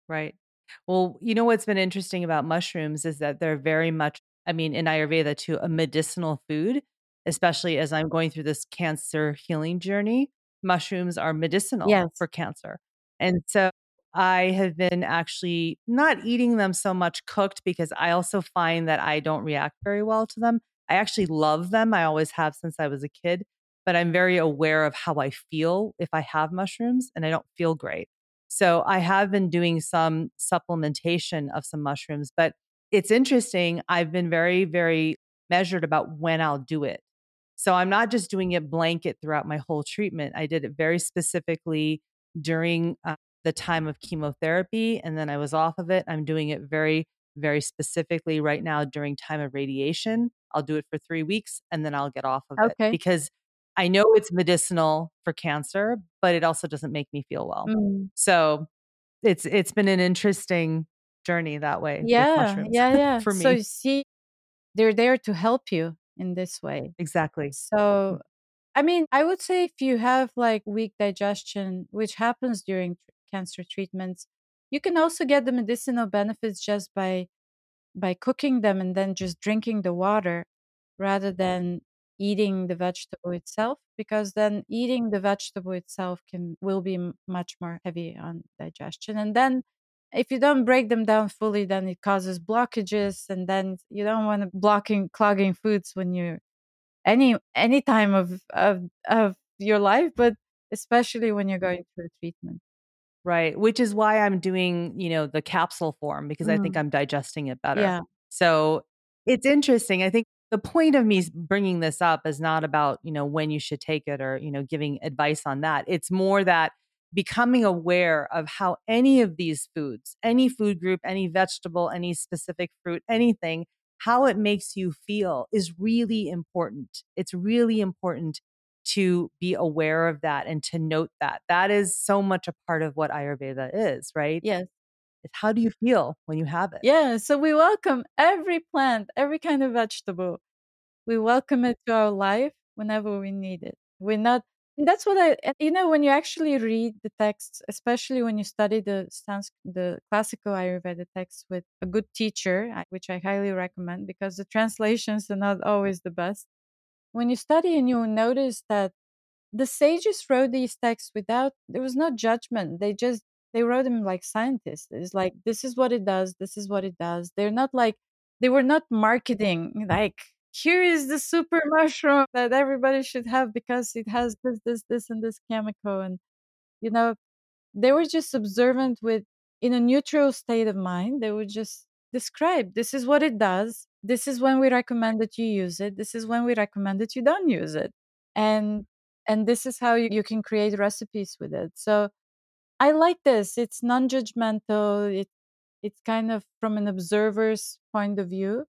[SPEAKER 1] Right. Well, you know what's been interesting about mushrooms is that they're very much, I mean, in Ayurveda too, a medicinal food, especially as I'm going through this cancer healing journey. Mushrooms are medicinal
[SPEAKER 3] Yes.
[SPEAKER 1] for cancer. And so I have been actually not eating them so much cooked because I also find that I don't react very well to them. I actually love them. I always have since I was a kid, but I'm very aware of how I feel if I have mushrooms and I don't feel great. So I have been doing some supplementation of some mushrooms, but it's interesting. I've been very, very measured about when I'll do it. So I'm not just doing it blanket throughout my whole treatment. I did it very specifically during uh, the time of chemotherapy and then I was off of it. I'm doing it very very specifically right now during time of radiation. I'll do it for 3 weeks and then I'll get off of it because I know it's medicinal for cancer, but it also doesn't make me feel well.
[SPEAKER 3] Mm.
[SPEAKER 1] So it's it's been an interesting journey that way
[SPEAKER 3] Yeah, yeah, yeah.
[SPEAKER 1] for
[SPEAKER 3] So
[SPEAKER 1] me.
[SPEAKER 3] you see, they're there to help you in this way.
[SPEAKER 1] Exactly.
[SPEAKER 3] So, I mean, I would say if you have like weak digestion, which happens during cancer treatments, you can also get the medicinal benefits just by by cooking them and then just drinking the water. rather than eating the vegetable itself because then eating the vegetable itself can will be much more heavy on digestion. And then if you don't break them down fully then it causes blockages and then you don't want to blocking clogging foods when you're any any time of of of your life but especially when you're going through treatment
[SPEAKER 2] Right. Which is why I'm doing, you know, the capsule form because I think
[SPEAKER 3] Mm,
[SPEAKER 2] I'm digesting it better.
[SPEAKER 3] yeah
[SPEAKER 2] So it's interesting. I think the point of me bringing this up is not about, you know, when you should take it or, you know, giving advice on that. It's more that becoming aware of how any of these foods, any food group, any vegetable, any specific fruit, anything, how it makes you feel is really important. It's really important to be aware of that and to note that. That is so much a part of what Ayurveda is, right?
[SPEAKER 3] yes
[SPEAKER 2] It's how do you feel when you have it?
[SPEAKER 3] yeah so we welcome every plant every kind of vegetable we welcome it to our life whenever we need it. We're not and that's what I you know when you actually read the texts, especially when you study the Sans the classical Ayurveda texts with a good teacher, which I highly recommend because the translations are not always the best. When you study and you notice that the sages wrote these texts without there was no judgment. They just they wrote them like scientists. It's like this is what it does this is what it does. They're not like they were not marketing like here is the super mushroom that everybody should have because it has this this this and this chemical and you know they were just observant with in a neutral state of mind. They were just describe this is what it does. This is when we recommend that you use it. This is when we recommend that you don't use it. And and this is how you, you can create recipes with it. So i like this. It's non-judgmental. It it's kind of from an observer's point of view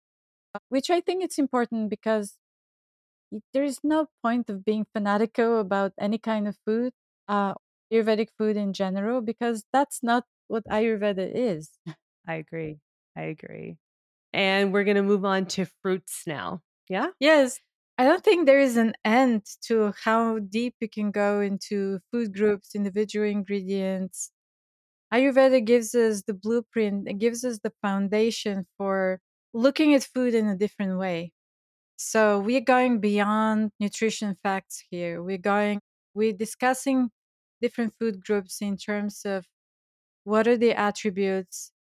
[SPEAKER 3] which i think it's important because there is no point of being fanatical about any kind of food uh ayurvedic food in general because that's not what ayurveda is.
[SPEAKER 1] I agree. I agree. And we're going to move on to fruits now. Yeah.
[SPEAKER 3] Yes. I don't think there is an end to how deep you can go into food groups, individual ingredients. Ayurveda gives us the blueprint, it gives us the foundation for looking at food in a different way. So we're going beyond nutrition facts here. We're going, we're discussing different food groups in terms of what are the attributes,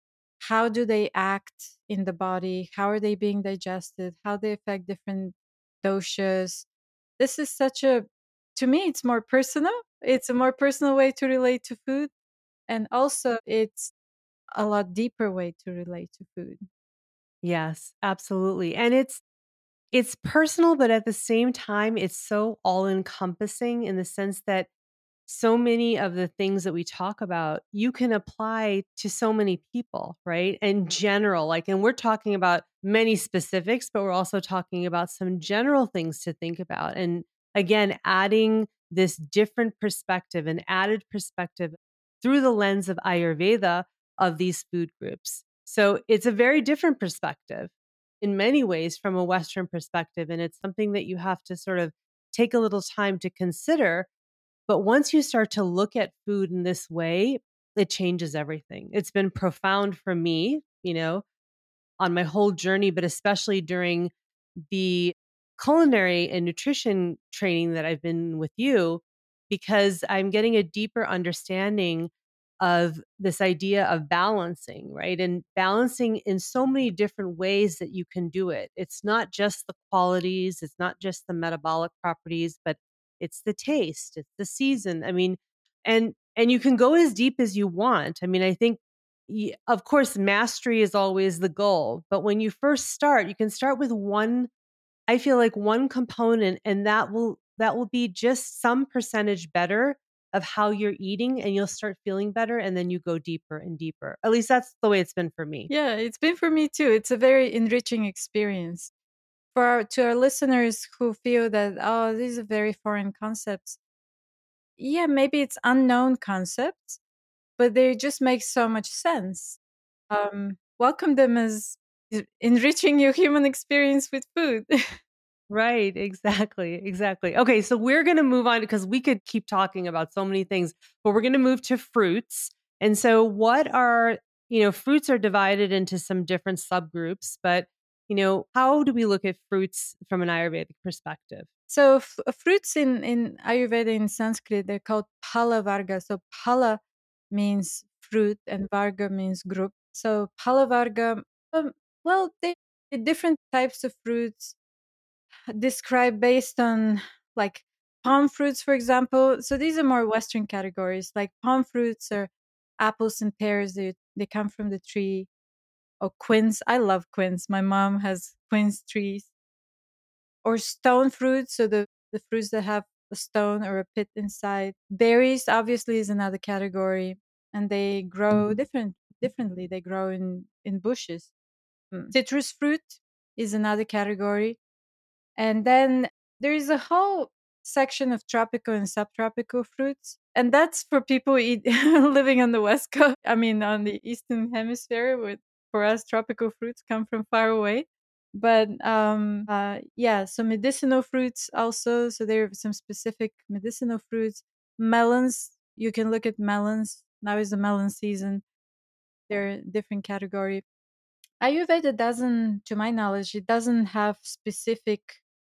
[SPEAKER 3] how do they act in the body, how are they being digested, how they affect different doshas. This is such a, to me, it's more personal. It's a more personal way to relate to food. And also, it's a lot deeper way to relate to food.
[SPEAKER 1] Yes, absolutely. And it's it's personal, but at the same time, it's so all encompassing in the sense that so many of the things that we talk about you can apply to so many people right in general like and we're talking about many specifics but we're also talking about some general things to think about and again adding this different perspective and added perspective through the lens of ayurveda of these food groups. So it's a very different perspective in many ways from a western perspective and it's something that you have to sort of take a little time to consider but once you start to look at food in this way, it changes everything. It's been profound for me, you know, on my whole journey, but especially during the culinary and nutrition training that I've been with you, because I'm getting a deeper understanding of this idea of balancing, right? And balancing in so many different ways that you can do it. It's not just the qualities, it's not just the metabolic properties, but it's the taste, it's the season. I mean, and and you can go as deep as you want. I mean, I think of course mastery is always the goal, but when you first start, you can start with one I feel like one component and that will that will be just some percentage better of how you're eating and you'll start feeling better and then you go deeper and deeper. At least that's the way it's been for me.
[SPEAKER 3] Yeah, it's been for me too. It's a very enriching experience. For our, to our listeners who feel that, oh, these are very foreign concepts, yeah, maybe it's unknown concepts, but they just make so much sense. Um, welcome them as enriching your human experience with food.
[SPEAKER 1] Right, exactly, exactly. Okay, so we're going to move on because we could keep talking about so many things, but we're going to move to fruits. And so what are, you know, fruits are divided into some different subgroups, but you know, how do we look at fruits from an Ayurvedic perspective?
[SPEAKER 3] So f- uh, fruits in in Ayurveda in Sanskrit they're called pala varga. So pala means fruit and varga means group. So pala varga, um, well, they the different types of fruits described based on like pome fruits, for example. So these are more Western categories. Like pome fruits are apples and pears. They they come from the tree. Or quince. I love quince. My mom has quince trees. Or stone fruits. So the the fruits that have a stone or a pit inside. Berries obviously is another category, and they grow different differently. They grow in in bushes. Mm. Citrus fruit is another category. And then there is a whole section of tropical and subtropical fruits. And that's for people eat, living on the West Coast. I mean, on the Eastern Hemisphere, with, for us, tropical fruits come from far away. But um, uh, yeah, so medicinal fruits also. So there are some specific medicinal fruits. Melons, you can look at melons. Now is the melon season. They're a different category. Ayurveda doesn't, to my knowledge, it doesn't have specific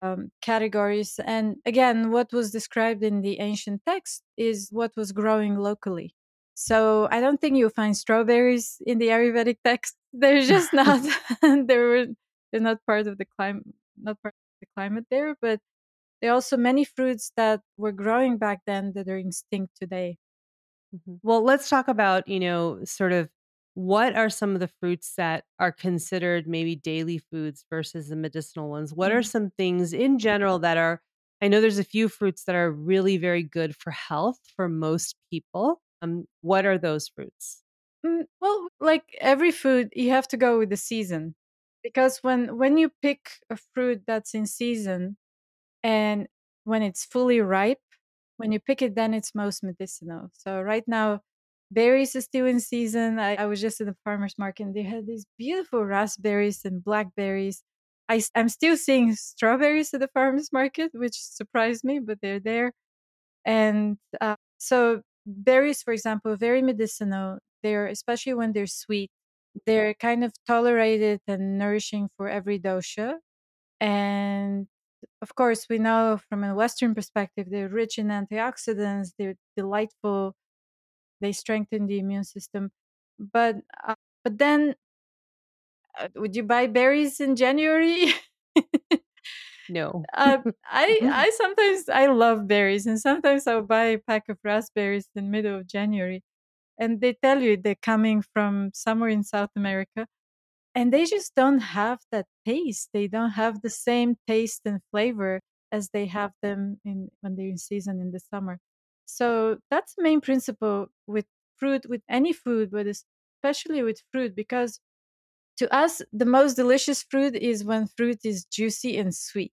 [SPEAKER 3] um, categories. And again, what was described in the ancient text is what was growing locally. So I don't think you'll find strawberries in the Ayurvedic text. They're just not. they were they're not part of the climate, not part of the climate there. But there are also many fruits that were growing back then that are extinct today.
[SPEAKER 1] Mm-hmm. Well, let's talk about you know sort of what are some of the fruits that are considered maybe daily foods versus the medicinal ones? What are
[SPEAKER 3] Mm.
[SPEAKER 1] some things in general that are I know there's a few fruits that are really very good for health for most people. Um, what are those fruits?
[SPEAKER 3] Mm, well, like every food, you have to go with the season because when when you pick a fruit that's in season and when it's fully ripe, when you pick it, then it's most medicinal. So right now, berries are still in season. I, I was just at the farmers market and they had these beautiful raspberries and blackberries. I, am still seeing strawberries at the farmers market, which surprised me, but they're there. And uh, so berries, for example, very medicinal. They're especially when they're sweet. They're kind of tolerated and nourishing for every dosha. And of course, we know from a Western perspective, they're rich in antioxidants. They're delightful. They strengthen the immune system. But uh, but then, uh, would you buy berries in January?
[SPEAKER 1] No.
[SPEAKER 3] Uh, I I sometimes I love berries, and sometimes I'll buy a pack of raspberries in the middle of January, and they tell you they're coming from somewhere in South America, and they just don't have that taste. They don't have the same taste and flavor as they have them in when they're in season in the summer. So that's the main principle with fruit, with any food, but especially with fruit, because to us the most delicious fruit is when fruit is juicy and sweet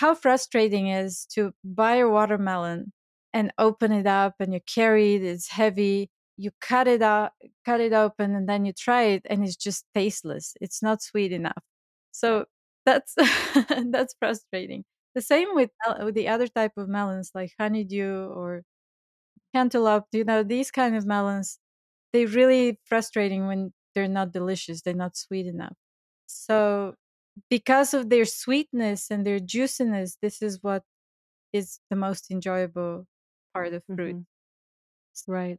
[SPEAKER 3] how frustrating is to buy a watermelon and open it up and you carry it it's heavy you cut it out cut it open and then you try it and it's just tasteless it's not sweet enough. So that's that's frustrating. The same with, uh, with the other type of melons like honeydew or cantaloupe you know these kind of melons they're really frustrating when they're not delicious they're not sweet enough. So because of their sweetness and their juiciness, this is what is the most enjoyable part of fruit.
[SPEAKER 1] Mhm. Right.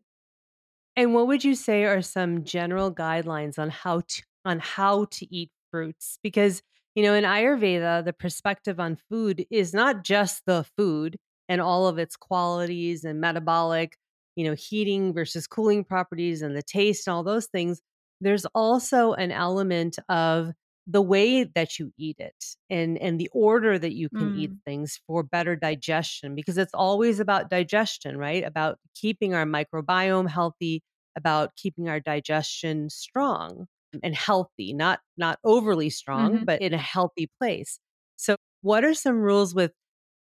[SPEAKER 1] And what would you say are some general guidelines on how to on how to eat fruits? Because, you know, in Ayurveda, the perspective on food is not just the food and all of its qualities and metabolic, you know, heating versus cooling properties and the taste and all those things. There's also an element of the way that you eat it and and the order that you can eat
[SPEAKER 3] Mm.
[SPEAKER 1] things for better digestion because it's always about digestion, right? About keeping our microbiome healthy, about keeping our digestion strong and healthy, not not overly strong,
[SPEAKER 3] Mhm.
[SPEAKER 1] but in a healthy place. So, what are some rules with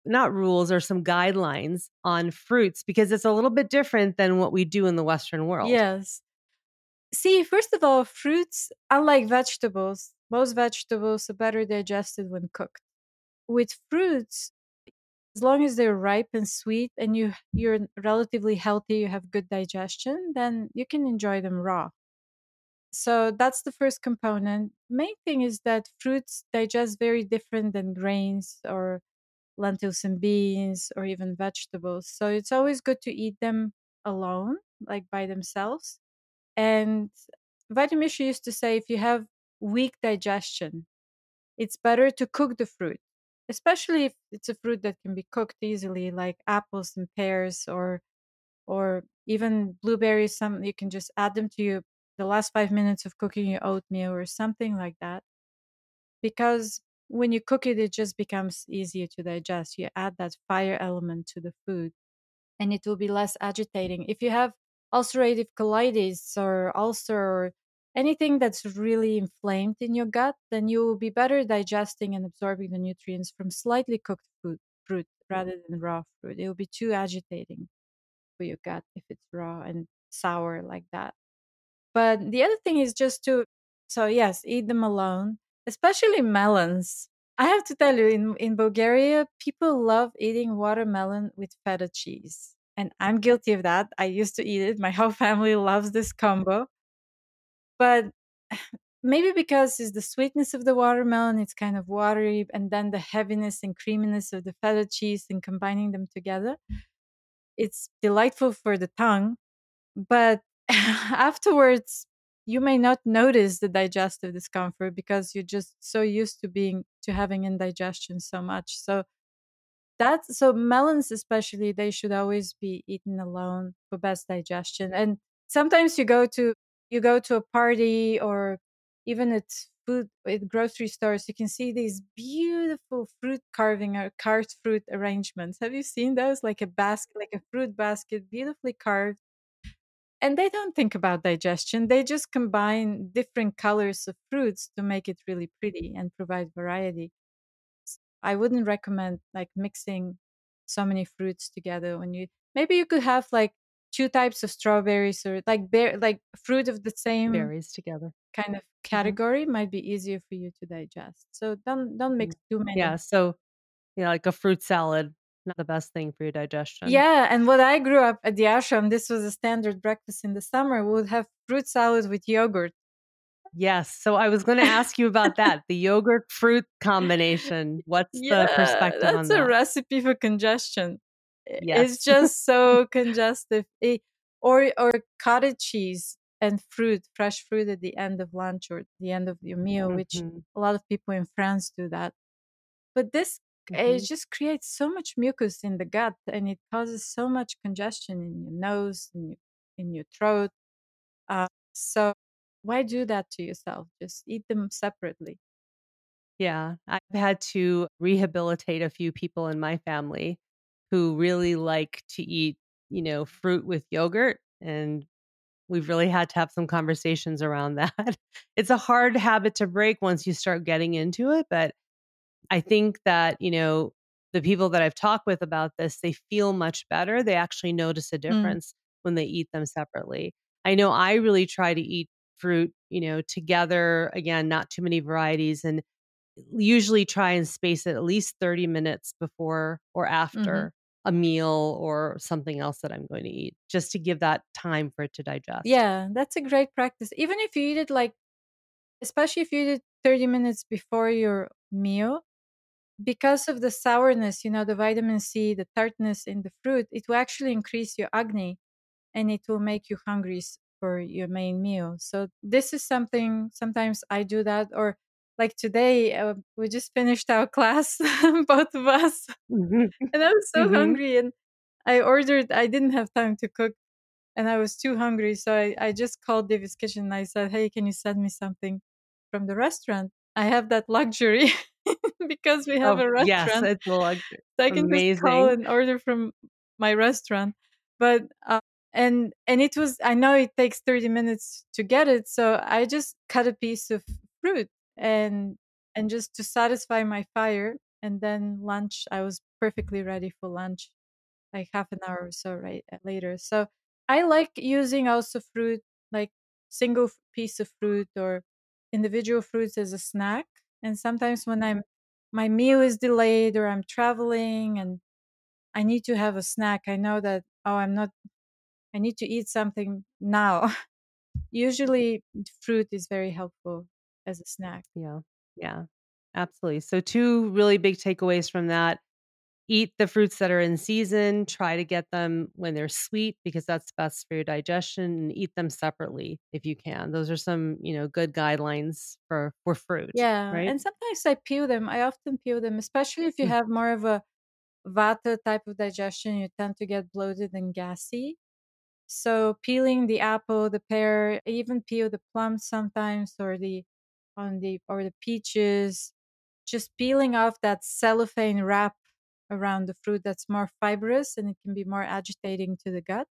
[SPEAKER 1] not rules or some guidelines on fruits because it's a little bit different than what we do in the western world.
[SPEAKER 3] Yes. See, first of all, fruits, unlike vegetables, most vegetables are better digested when cooked. With fruits, as long as they're ripe and sweet and you you're relatively healthy, you have good digestion, then you can enjoy them raw. so that's the first component. Main thing is that fruits digest very different than grains or lentils and beans or even vegetables. So it's always good to eat them alone, like by themselves. And Vitamin used to say if you have weak digestion, it's better to cook the fruit, especially if it's a fruit that can be cooked easily, like apples and pears or or even blueberries. Some you can just add them to your the last five minutes of cooking your oatmeal or something like that. Because when you cook it, it just becomes easier to digest. You add that fire element to the food and it will be less agitating. If you have ulcerative colitis or ulcer or anything that's really inflamed in your gut, then you will be better digesting and absorbing the nutrients from slightly cooked food, fruit mm. rather than raw fruit. It will be too agitating for your gut if it's raw and sour like that. But the other thing is just to, so yes, eat them alone, especially melons. I have to tell you, in, in Bulgaria, people love eating watermelon with feta cheese. And I'm guilty of that. I used to eat it. My whole family loves this combo. But maybe because it's the sweetness of the watermelon, it's kind of watery, and then the heaviness and creaminess of the feta cheese and combining them together. It's delightful for the tongue, but afterwards you may not notice the digestive discomfort because you're just so used to being to having indigestion so much so that's so melons especially they should always be eaten alone for best digestion and sometimes you go to you go to a party or even at food at grocery stores you can see these beautiful fruit carving or carved fruit arrangements. Have you seen those? Like a basket like a fruit basket beautifully carved. And they don't think about digestion. They just combine different colors of fruits to make it really pretty and provide variety. I wouldn't recommend like mixing so many fruits together when you maybe you could have like two types of strawberries or like bear like fruit of the same
[SPEAKER 1] berries together
[SPEAKER 3] kind of mm-hmm. category mm-hmm. might be easier for you to digest so don't don't mix mm, too many
[SPEAKER 1] yeah so you know like a fruit salad not the best thing for your digestion.
[SPEAKER 3] Yeah, and what I grew up at the ashram, this was a standard breakfast in the summer. We would have fruit salad with yogurt.
[SPEAKER 1] Yes. So I was going to ask you about that the yogurt fruit combination. What's yeah, the perspective
[SPEAKER 3] that's
[SPEAKER 1] on that?
[SPEAKER 3] That's a recipe for congestion. Yes. It's just so congestive. It, or, or cottage cheese and fruit, fresh fruit at the end of lunch or the end of your meal, mm-hmm. which a lot of people in France do that. But this mm-hmm. it just creates so much mucus in the gut and it causes so much congestion in your nose in your, in your throat uh, so why do that to yourself just eat them separately
[SPEAKER 1] yeah i've had to rehabilitate a few people in my family who really like to eat you know fruit with yogurt and we've really had to have some conversations around that it's a hard habit to break once you start getting into it but I think that, you know, the people that I've talked with about this, they feel much better. They actually notice a mm. difference mm. when they eat them separately. I know I really try to eat fruit, you know, together. Again, not too many varieties and usually try and space it at least 30 minutes before or after mm-hmm. A meal or something else that I'm going to eat, just to give that time for it to digest.
[SPEAKER 3] Yeah, that's a great practice. Even if you eat it like, especially if you eat it 30 minutes before your meal, because of the sourness, you know, the vitamin C, the tartness in the fruit, it will actually increase your agni and it will make you hungry for your main meal. So this is something sometimes I do that or like today uh, we just finished our class both of us mm-hmm. and I was so mm-hmm. hungry and I ordered I didn't have time to cook and I was too hungry so I, I just called Divya's kitchen and I said, "Hey, can you send me something from the restaurant?" I have that luxury because we have oh, a restaurant.
[SPEAKER 1] Yes, it's a luxury.
[SPEAKER 3] So I can Amazing. just call and order from my restaurant. But uh, and and it was I know it takes 30 minutes to get it, so I just cut a piece of fruit and and just to satisfy my fire and then lunch I was perfectly ready for lunch like half an hour or so right uh, later. So I like using also fruit like single piece of fruit or individual fruits as a snack and sometimes when i'm my meal is delayed or i'm traveling and i need to have a snack i know that oh i'm not i need to eat something now usually fruit is very helpful as a snack.
[SPEAKER 1] Yeah. Yeah. Absolutely. So, two really big takeaways from that eat the fruits that are in season, try to get them when they're sweet because that's best for your digestion and eat them separately if you can. Those are some, you know, good guidelines for for fruit,
[SPEAKER 3] Yeah,
[SPEAKER 1] right?
[SPEAKER 3] and sometimes I peel them. I often peel them, especially if you
[SPEAKER 1] Mm.
[SPEAKER 3] have more of a vata type of digestion, you tend to get bloated and gassy. So peeling the apple, the pear, I even peel the plums sometimes or the on the or the peaches. Just peeling off that cellophane wrap around the fruit that's more fibrous and it can be more agitating to the gut.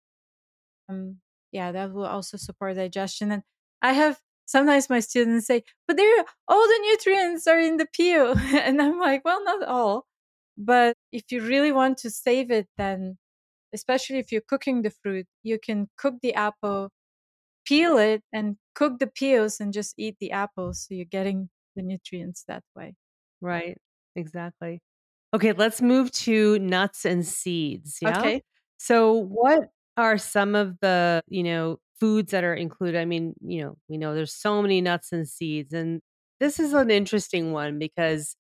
[SPEAKER 3] Um, yeah, that will also support digestion. And I have sometimes my students say, but there all the nutrients are in the peel. and I'm like, well, not all. But if you really want to save it, then especially if you're cooking the fruit, you can cook the apple, peel it, and cook the peels and just eat the apples. So you're getting the nutrients that way.
[SPEAKER 1] Right. Exactly. Okay, let's move to nuts and seeds. Yeah.
[SPEAKER 3] Okay.
[SPEAKER 1] So, what are some of the, you know, foods that are included? I mean, you know, we know there's so many nuts and seeds, and this is an interesting one because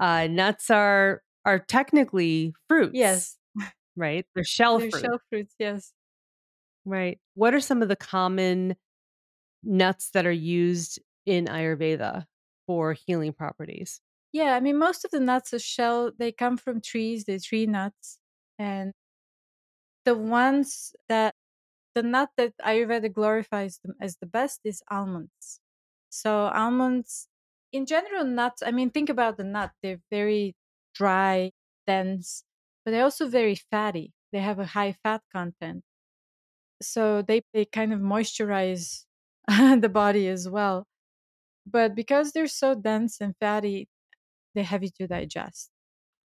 [SPEAKER 1] uh, nuts are are technically fruits,
[SPEAKER 3] Yes.
[SPEAKER 1] right? They're shell
[SPEAKER 3] They're
[SPEAKER 1] fruit,
[SPEAKER 3] shell fruits. Yes.
[SPEAKER 1] Right? What are some of the common nuts that are used in Ayurveda for healing properties?
[SPEAKER 3] Yeah. I mean, most of the nuts are shell, they come from trees, they're tree nuts. And the ones that the nut that Ayurveda glorifies them as the best is almonds. So almonds, in general, nuts. I mean, think about the nut; they're very dry, dense, but they're also very fatty. They have a high fat content, so they they kind of moisturize the body as well. But because they're so dense and fatty, they're heavy to digest.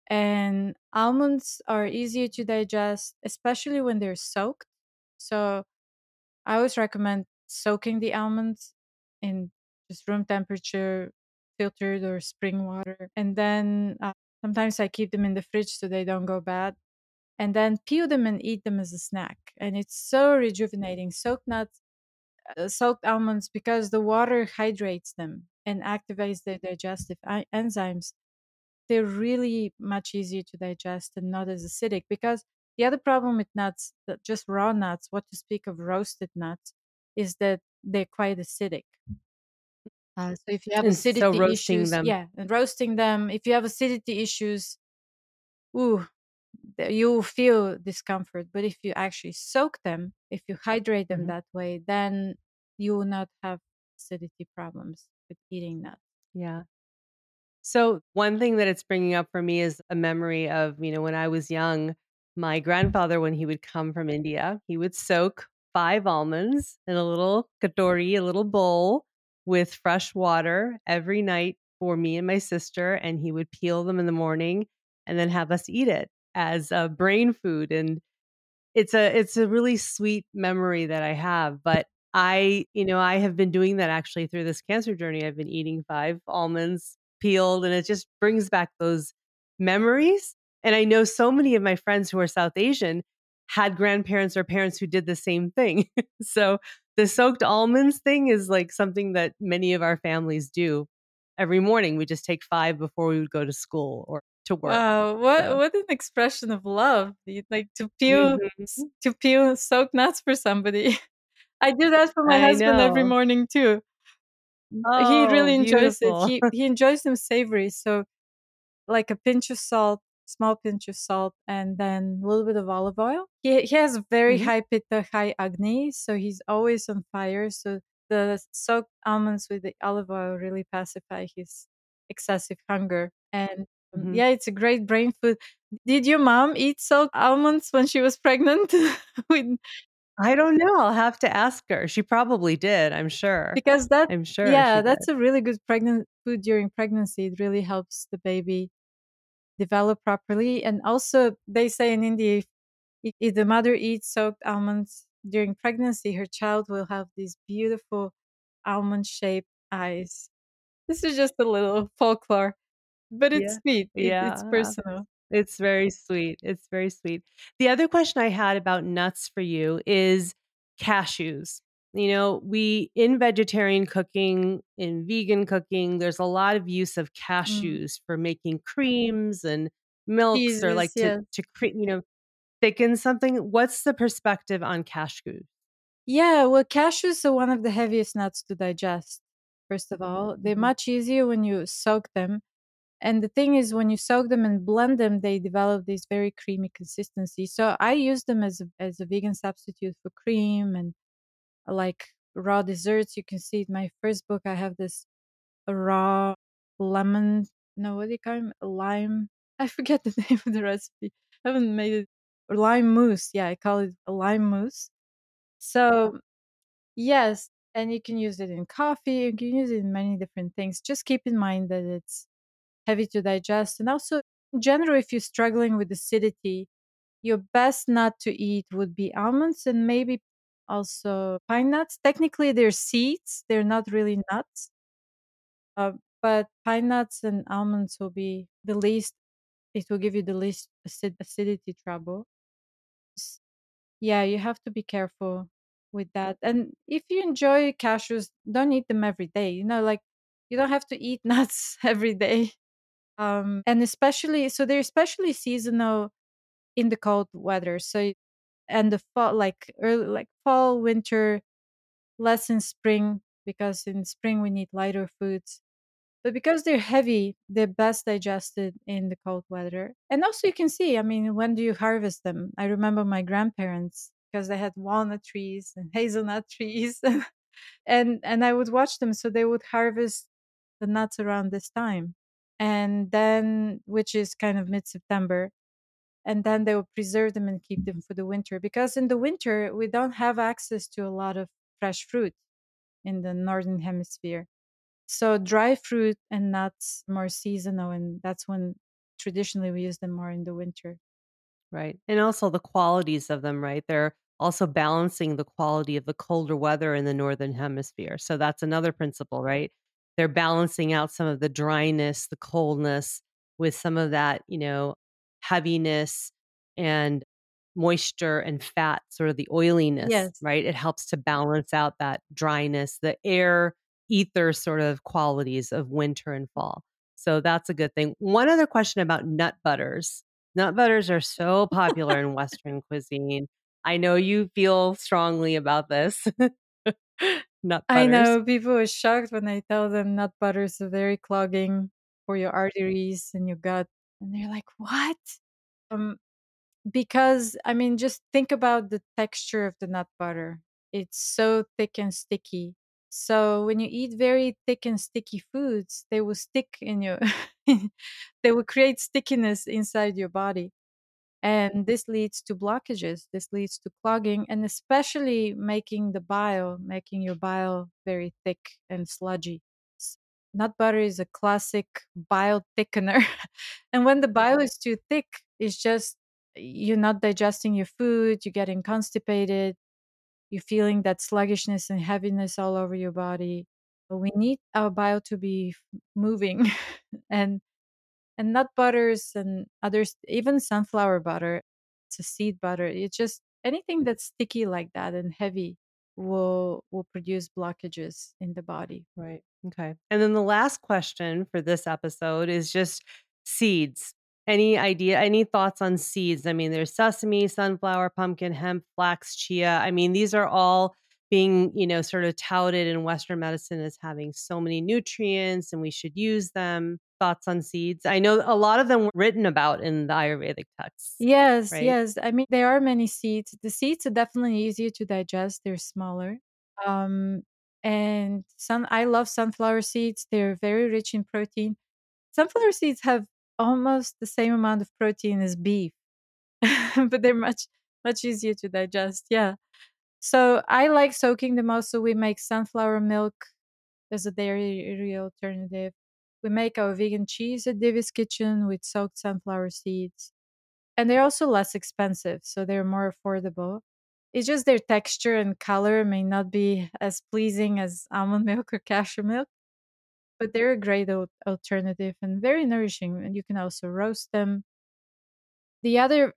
[SPEAKER 3] And almonds are easier to digest, especially when they're soaked. So I always recommend soaking the almonds in just room temperature, filtered or spring water. And then uh, sometimes I keep them in the fridge so they don't go bad. And then peel them and eat them as a snack. And it's so rejuvenating. Soaked nuts, uh, soaked almonds, because the water hydrates them and activates their digestive I- enzymes. They're really much easier to digest and not as acidic because the other problem with nuts, just raw nuts, what to speak of roasted nuts, is that they're quite acidic. Uh, so if you have
[SPEAKER 1] And so,
[SPEAKER 3] acidity
[SPEAKER 1] roasting
[SPEAKER 3] issues,
[SPEAKER 1] them.
[SPEAKER 3] yeah, and roasting them, if you have acidity issues, ooh, you will feel discomfort. But if you actually soak them, if you hydrate them
[SPEAKER 1] Mhm.
[SPEAKER 3] that way, then you will not have acidity problems with eating nuts.
[SPEAKER 1] Yeah. So, one thing that it's bringing up for me is a memory of, you know, when I was young, my grandfather, when he would come from India, he would soak five almonds in a little katori, a little bowl with fresh water every night for me and my sister. And he would peel them in the morning and then have us eat it as a brain food. And it's a it's a really sweet memory that I have, but I, you know, I have been doing that actually through this cancer journey. I've been eating 5 almonds peeled and it just brings back those memories. And I know so many of my friends who are South Asian had grandparents or parents who did the same thing. so the soaked almonds thing is like something that many of our families do every morning. We just take 5 before we would go to school or to work.
[SPEAKER 3] Wow, what
[SPEAKER 1] So,
[SPEAKER 3] what an expression of love! Like to peel
[SPEAKER 1] Mhm.
[SPEAKER 3] to peel soaked nuts for somebody. I do that for my
[SPEAKER 1] I
[SPEAKER 3] husband every morning too. He
[SPEAKER 1] Oh,
[SPEAKER 3] really enjoys it. He he enjoys them savory, so like a pinch of salt, small pinch of salt, and then a little bit of olive oil. He he has very
[SPEAKER 1] Mhm,
[SPEAKER 3] high pitta, high agni, so he's always on fire. So the soaked almonds with the olive oil really pacify his excessive hunger. And
[SPEAKER 1] mhm.
[SPEAKER 3] yeah, it's a great brain food. Did your mom eat soaked almonds when she was pregnant? with
[SPEAKER 1] I don't know, I'll have to ask her. She probably did, I'm sure.
[SPEAKER 3] because that
[SPEAKER 1] I'm sure
[SPEAKER 3] yeah,
[SPEAKER 1] did.
[SPEAKER 3] that's a really good pregnant food during pregnancy. It really helps the baby develop properly. And also, they say in India, if the mother eats soaked almonds during pregnancy, her child will have these beautiful almond shaped eyes. This is just a little folklore, but it's
[SPEAKER 1] Yeah.
[SPEAKER 3] sweet. It, it's personal.
[SPEAKER 1] it's very sweet, it's very sweet. The other question I had about nuts for you is cashews. You know, we in vegetarian cooking, in vegan cooking, there's a lot of use of
[SPEAKER 3] Mm.
[SPEAKER 1] cashews for making creams and milks or
[SPEAKER 3] Cheeses,
[SPEAKER 1] like to
[SPEAKER 3] yeah.
[SPEAKER 1] to create, you know, thicken something. What's the perspective on cashews?
[SPEAKER 3] Yeah, well, cashews are one of the heaviest nuts to digest, first of all. They're
[SPEAKER 1] Mhm.
[SPEAKER 3] much easier when you soak them. And the thing is, when you soak them and blend them, they develop this very creamy consistency. So I use them as a, as a vegan substitute for cream and like raw desserts. You can see in my first book, I have this raw lemon. No, what do you call it? Lime. I forget the name of the recipe. I haven't made it. Lime mousse. Yeah, I call it a lime mousse. So Yes, and you can use it in coffee, you can use it in many different things. Just keep in mind that it's heavy to digest. And also, in general, if you're struggling with acidity, your best nut to eat would be almonds and maybe also pine nuts. Technically, they're seeds, they're not really nuts, uh, but pine nuts and almonds will be the least, it will give you the least acid- acidity trouble. Yeah, you have to be careful with that. And if you enjoy cashews, don't eat them every day. You know, like you don't have to eat nuts every day. Um, and especially, so they're especially seasonal in the cold weather. So, and the fall, like early, like fall, winter, less in spring, because in spring we need lighter foods. But because they're heavy, they're best digested in the cold weather. And also, you can see, I mean, when do you harvest them? I remember my grandparents because they had walnut trees and hazelnut trees, and and I would watch them. So they would harvest the nuts around this time, and then which is kind of mid September, and then they will preserve them and keep them mm-hmm. for the winter because in the winter we don't have access to a lot of fresh fruit in the northern hemisphere so dry fruit and nuts more seasonal, and that's when traditionally we use them more in the winter.
[SPEAKER 1] Right. And also the qualities of them, right? They're also balancing the quality of the colder weather in the northern hemisphere. So that's another principle, right? They're balancing out some of the dryness, the coldness with some of that, you know, heaviness and moisture and fat, sort of the oiliness,
[SPEAKER 3] Yes.
[SPEAKER 1] right? It helps to balance out that dryness, the air ether sort of qualities of winter and fall. So that's a good thing. One other question about nut butters Nut butters are so popular in Western cuisine. I know you feel strongly about this. Nut
[SPEAKER 3] I know people are shocked when I tell them nut butters are very clogging for your arteries and your gut. And they're like, what? Um, because, I mean, just think about the texture of the nut butter. It's so thick and sticky. So when you eat very thick and sticky foods, they will stick in your, they will create stickiness inside your body. And this leads to blockages. This leads to clogging and especially making the bile, making your bile very thick and sludgy. Nut butter is a classic bile thickener. and when the bile is too thick, it's just you're not digesting your food, you're getting constipated, you're feeling that sluggishness and heaviness all over your body. But we need our bile to be moving. and and nut butters and others even sunflower butter it's a seed butter it's just anything mm. that's sticky like that and heavy will will produce blockages in the body
[SPEAKER 1] Right. Okay. And then the last question for this episode is just seeds. Any idea, any thoughts on seeds? I mean, there's sesame, sunflower, pumpkin, hemp, flax, chia. I mean, these are all being, you know, sort of touted in Western medicine as having so many nutrients and we should use them. Thoughts on seeds? I know a lot of them were written about in the Ayurvedic texts,
[SPEAKER 3] yes
[SPEAKER 1] right?
[SPEAKER 3] yes i mean there are many seeds the seeds are definitely easier to digest they're smaller um and sun i love sunflower seeds they're very rich in protein sunflower seeds have almost the same amount of protein as beef but they're much much easier to digest yeah So I like soaking them also. We make sunflower milk as a dairy alternative. We make our vegan cheese at Divya's Kitchen with soaked sunflower seeds. And they're also less expensive, so they're more affordable. It's just their texture and color may not be as pleasing as almond milk or cashew milk, but they're a great al- alternative and very nourishing. And you can also roast them. The other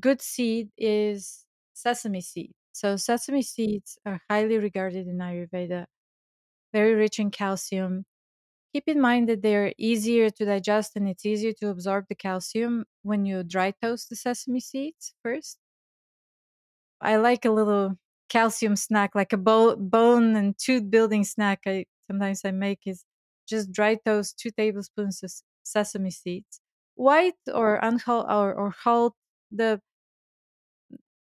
[SPEAKER 3] good seed is sesame seed. So, sesame seeds are highly regarded in Ayurveda, very rich in calcium. Keep in mind that they're easier to digest and it's easier to absorb the calcium when you dry toast the sesame seeds first. I like a little calcium snack, like a bo- bone and tooth building snack. I sometimes I make is just dry toast two tablespoons of sesame seeds, white or unhulled or, or hulled. The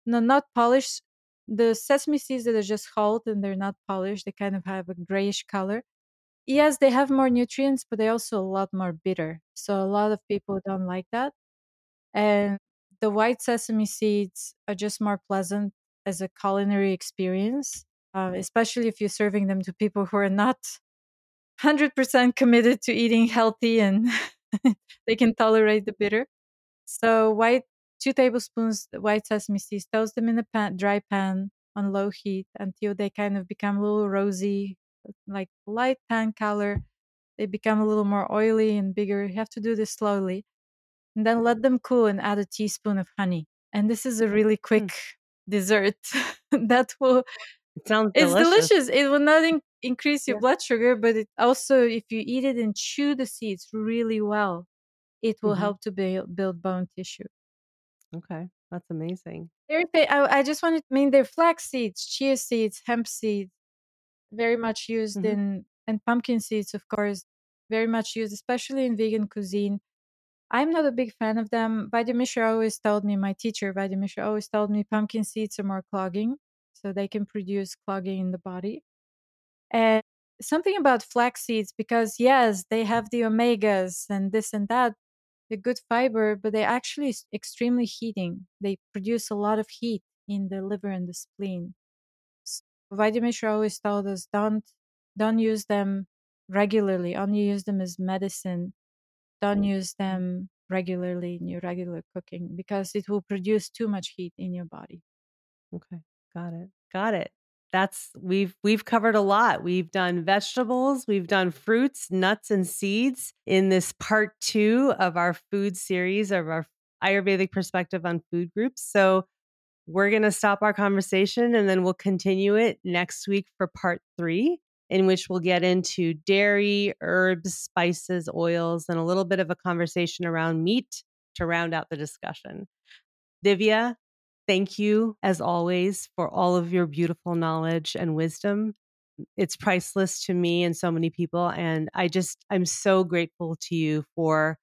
[SPEAKER 3] no, not polished. The sesame seeds that are just hulled and they're not polished, they kind of have a grayish color. Yes, they have more nutrients, but they're also a lot more bitter. So a lot of people don't like that. And the white sesame seeds are just more pleasant as a culinary experience, uh, especially if you're serving them to people who are not 100% committed to eating healthy and they can tolerate the bitter. So, white two tablespoons white sesame seeds, toast them in a pan, dry pan on low heat until they kind of become a little rosy, like light tan color. They become a little more oily and bigger. You have to do this slowly. And then let them cool and add a teaspoon of honey. And this is a really quick mm. dessert that will
[SPEAKER 1] it sounds
[SPEAKER 3] it's
[SPEAKER 1] delicious.
[SPEAKER 3] delicious. It will not in- increase your yeah. blood sugar, but it also, if you eat it and chew the seeds really well, it will mm-hmm. help to build, build bone tissue.
[SPEAKER 1] Okay, that's amazing.
[SPEAKER 3] I, I just wanted. I mean, they're flax seeds, chia seeds, hemp seeds, very much used mm-hmm. in, and pumpkin seeds, of course, very much used, especially in vegan cuisine. I'm not a big fan of them. Vaidya always told me, my teacher, Vaidya always told me pumpkin seeds are more clogging, so they can produce clogging in the body. And something about flax seeds, because yes, they have the omegas and this and that, the good fiber, but they actually extremely heating. They produce a lot of heat in the liver and the spleen. Vaidya always told us don't don't use them regularly. Only use them as medicine. Don't mm. use them regularly in your regular cooking because it will produce too much heat in your body.
[SPEAKER 1] Okay, got it. Got it that's we've we've covered a lot. We've done vegetables, we've done fruits, nuts and seeds in this part 2 of our food series of our Ayurvedic perspective on food groups. So we're going to stop our conversation and then we'll continue it next week for part 3 in which we'll get into dairy, herbs, spices, oils and a little bit of a conversation around meat to round out the discussion. Divya, Thank you, as always, for all of your beautiful knowledge and wisdom. It's priceless to me and so many people. And I just, I'm so grateful to you for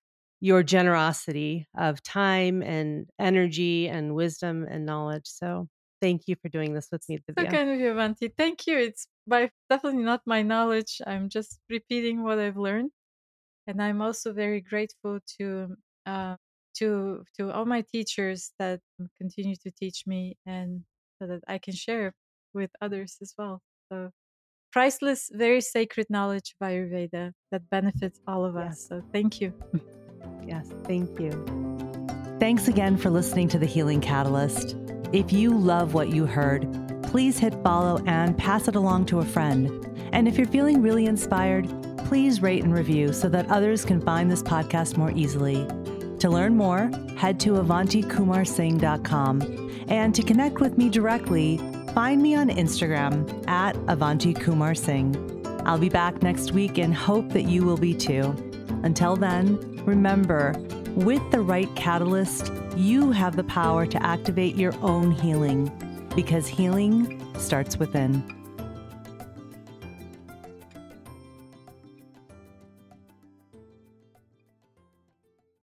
[SPEAKER 1] your generosity of time and energy and wisdom and knowledge. So thank you for doing this with me,
[SPEAKER 3] Divya. So kind of you, Avanti. Thank you. It's by definitely not my knowledge. I'm just repeating what I've learned. And I'm also very grateful to uh, to to all my teachers that continue to teach me and so that I can share with others as well. So priceless, very sacred knowledge of Ayurveda that benefits all of yes. us. So thank you.
[SPEAKER 1] yes, thank you.
[SPEAKER 2] Thanks again for listening to The Healing Catalyst. If you love what you heard, please hit follow and pass it along to a friend. And if you're feeling really inspired, please rate and review so that others can find this podcast more easily. To learn more, head to avantikumarsingh.com. And to connect with me directly, find me on Instagram at Avanti Kumar Singh. I'll be back next week and hope that you will be too. Until then, remember, with the right catalyst, you have the power to activate your own healing because healing starts within.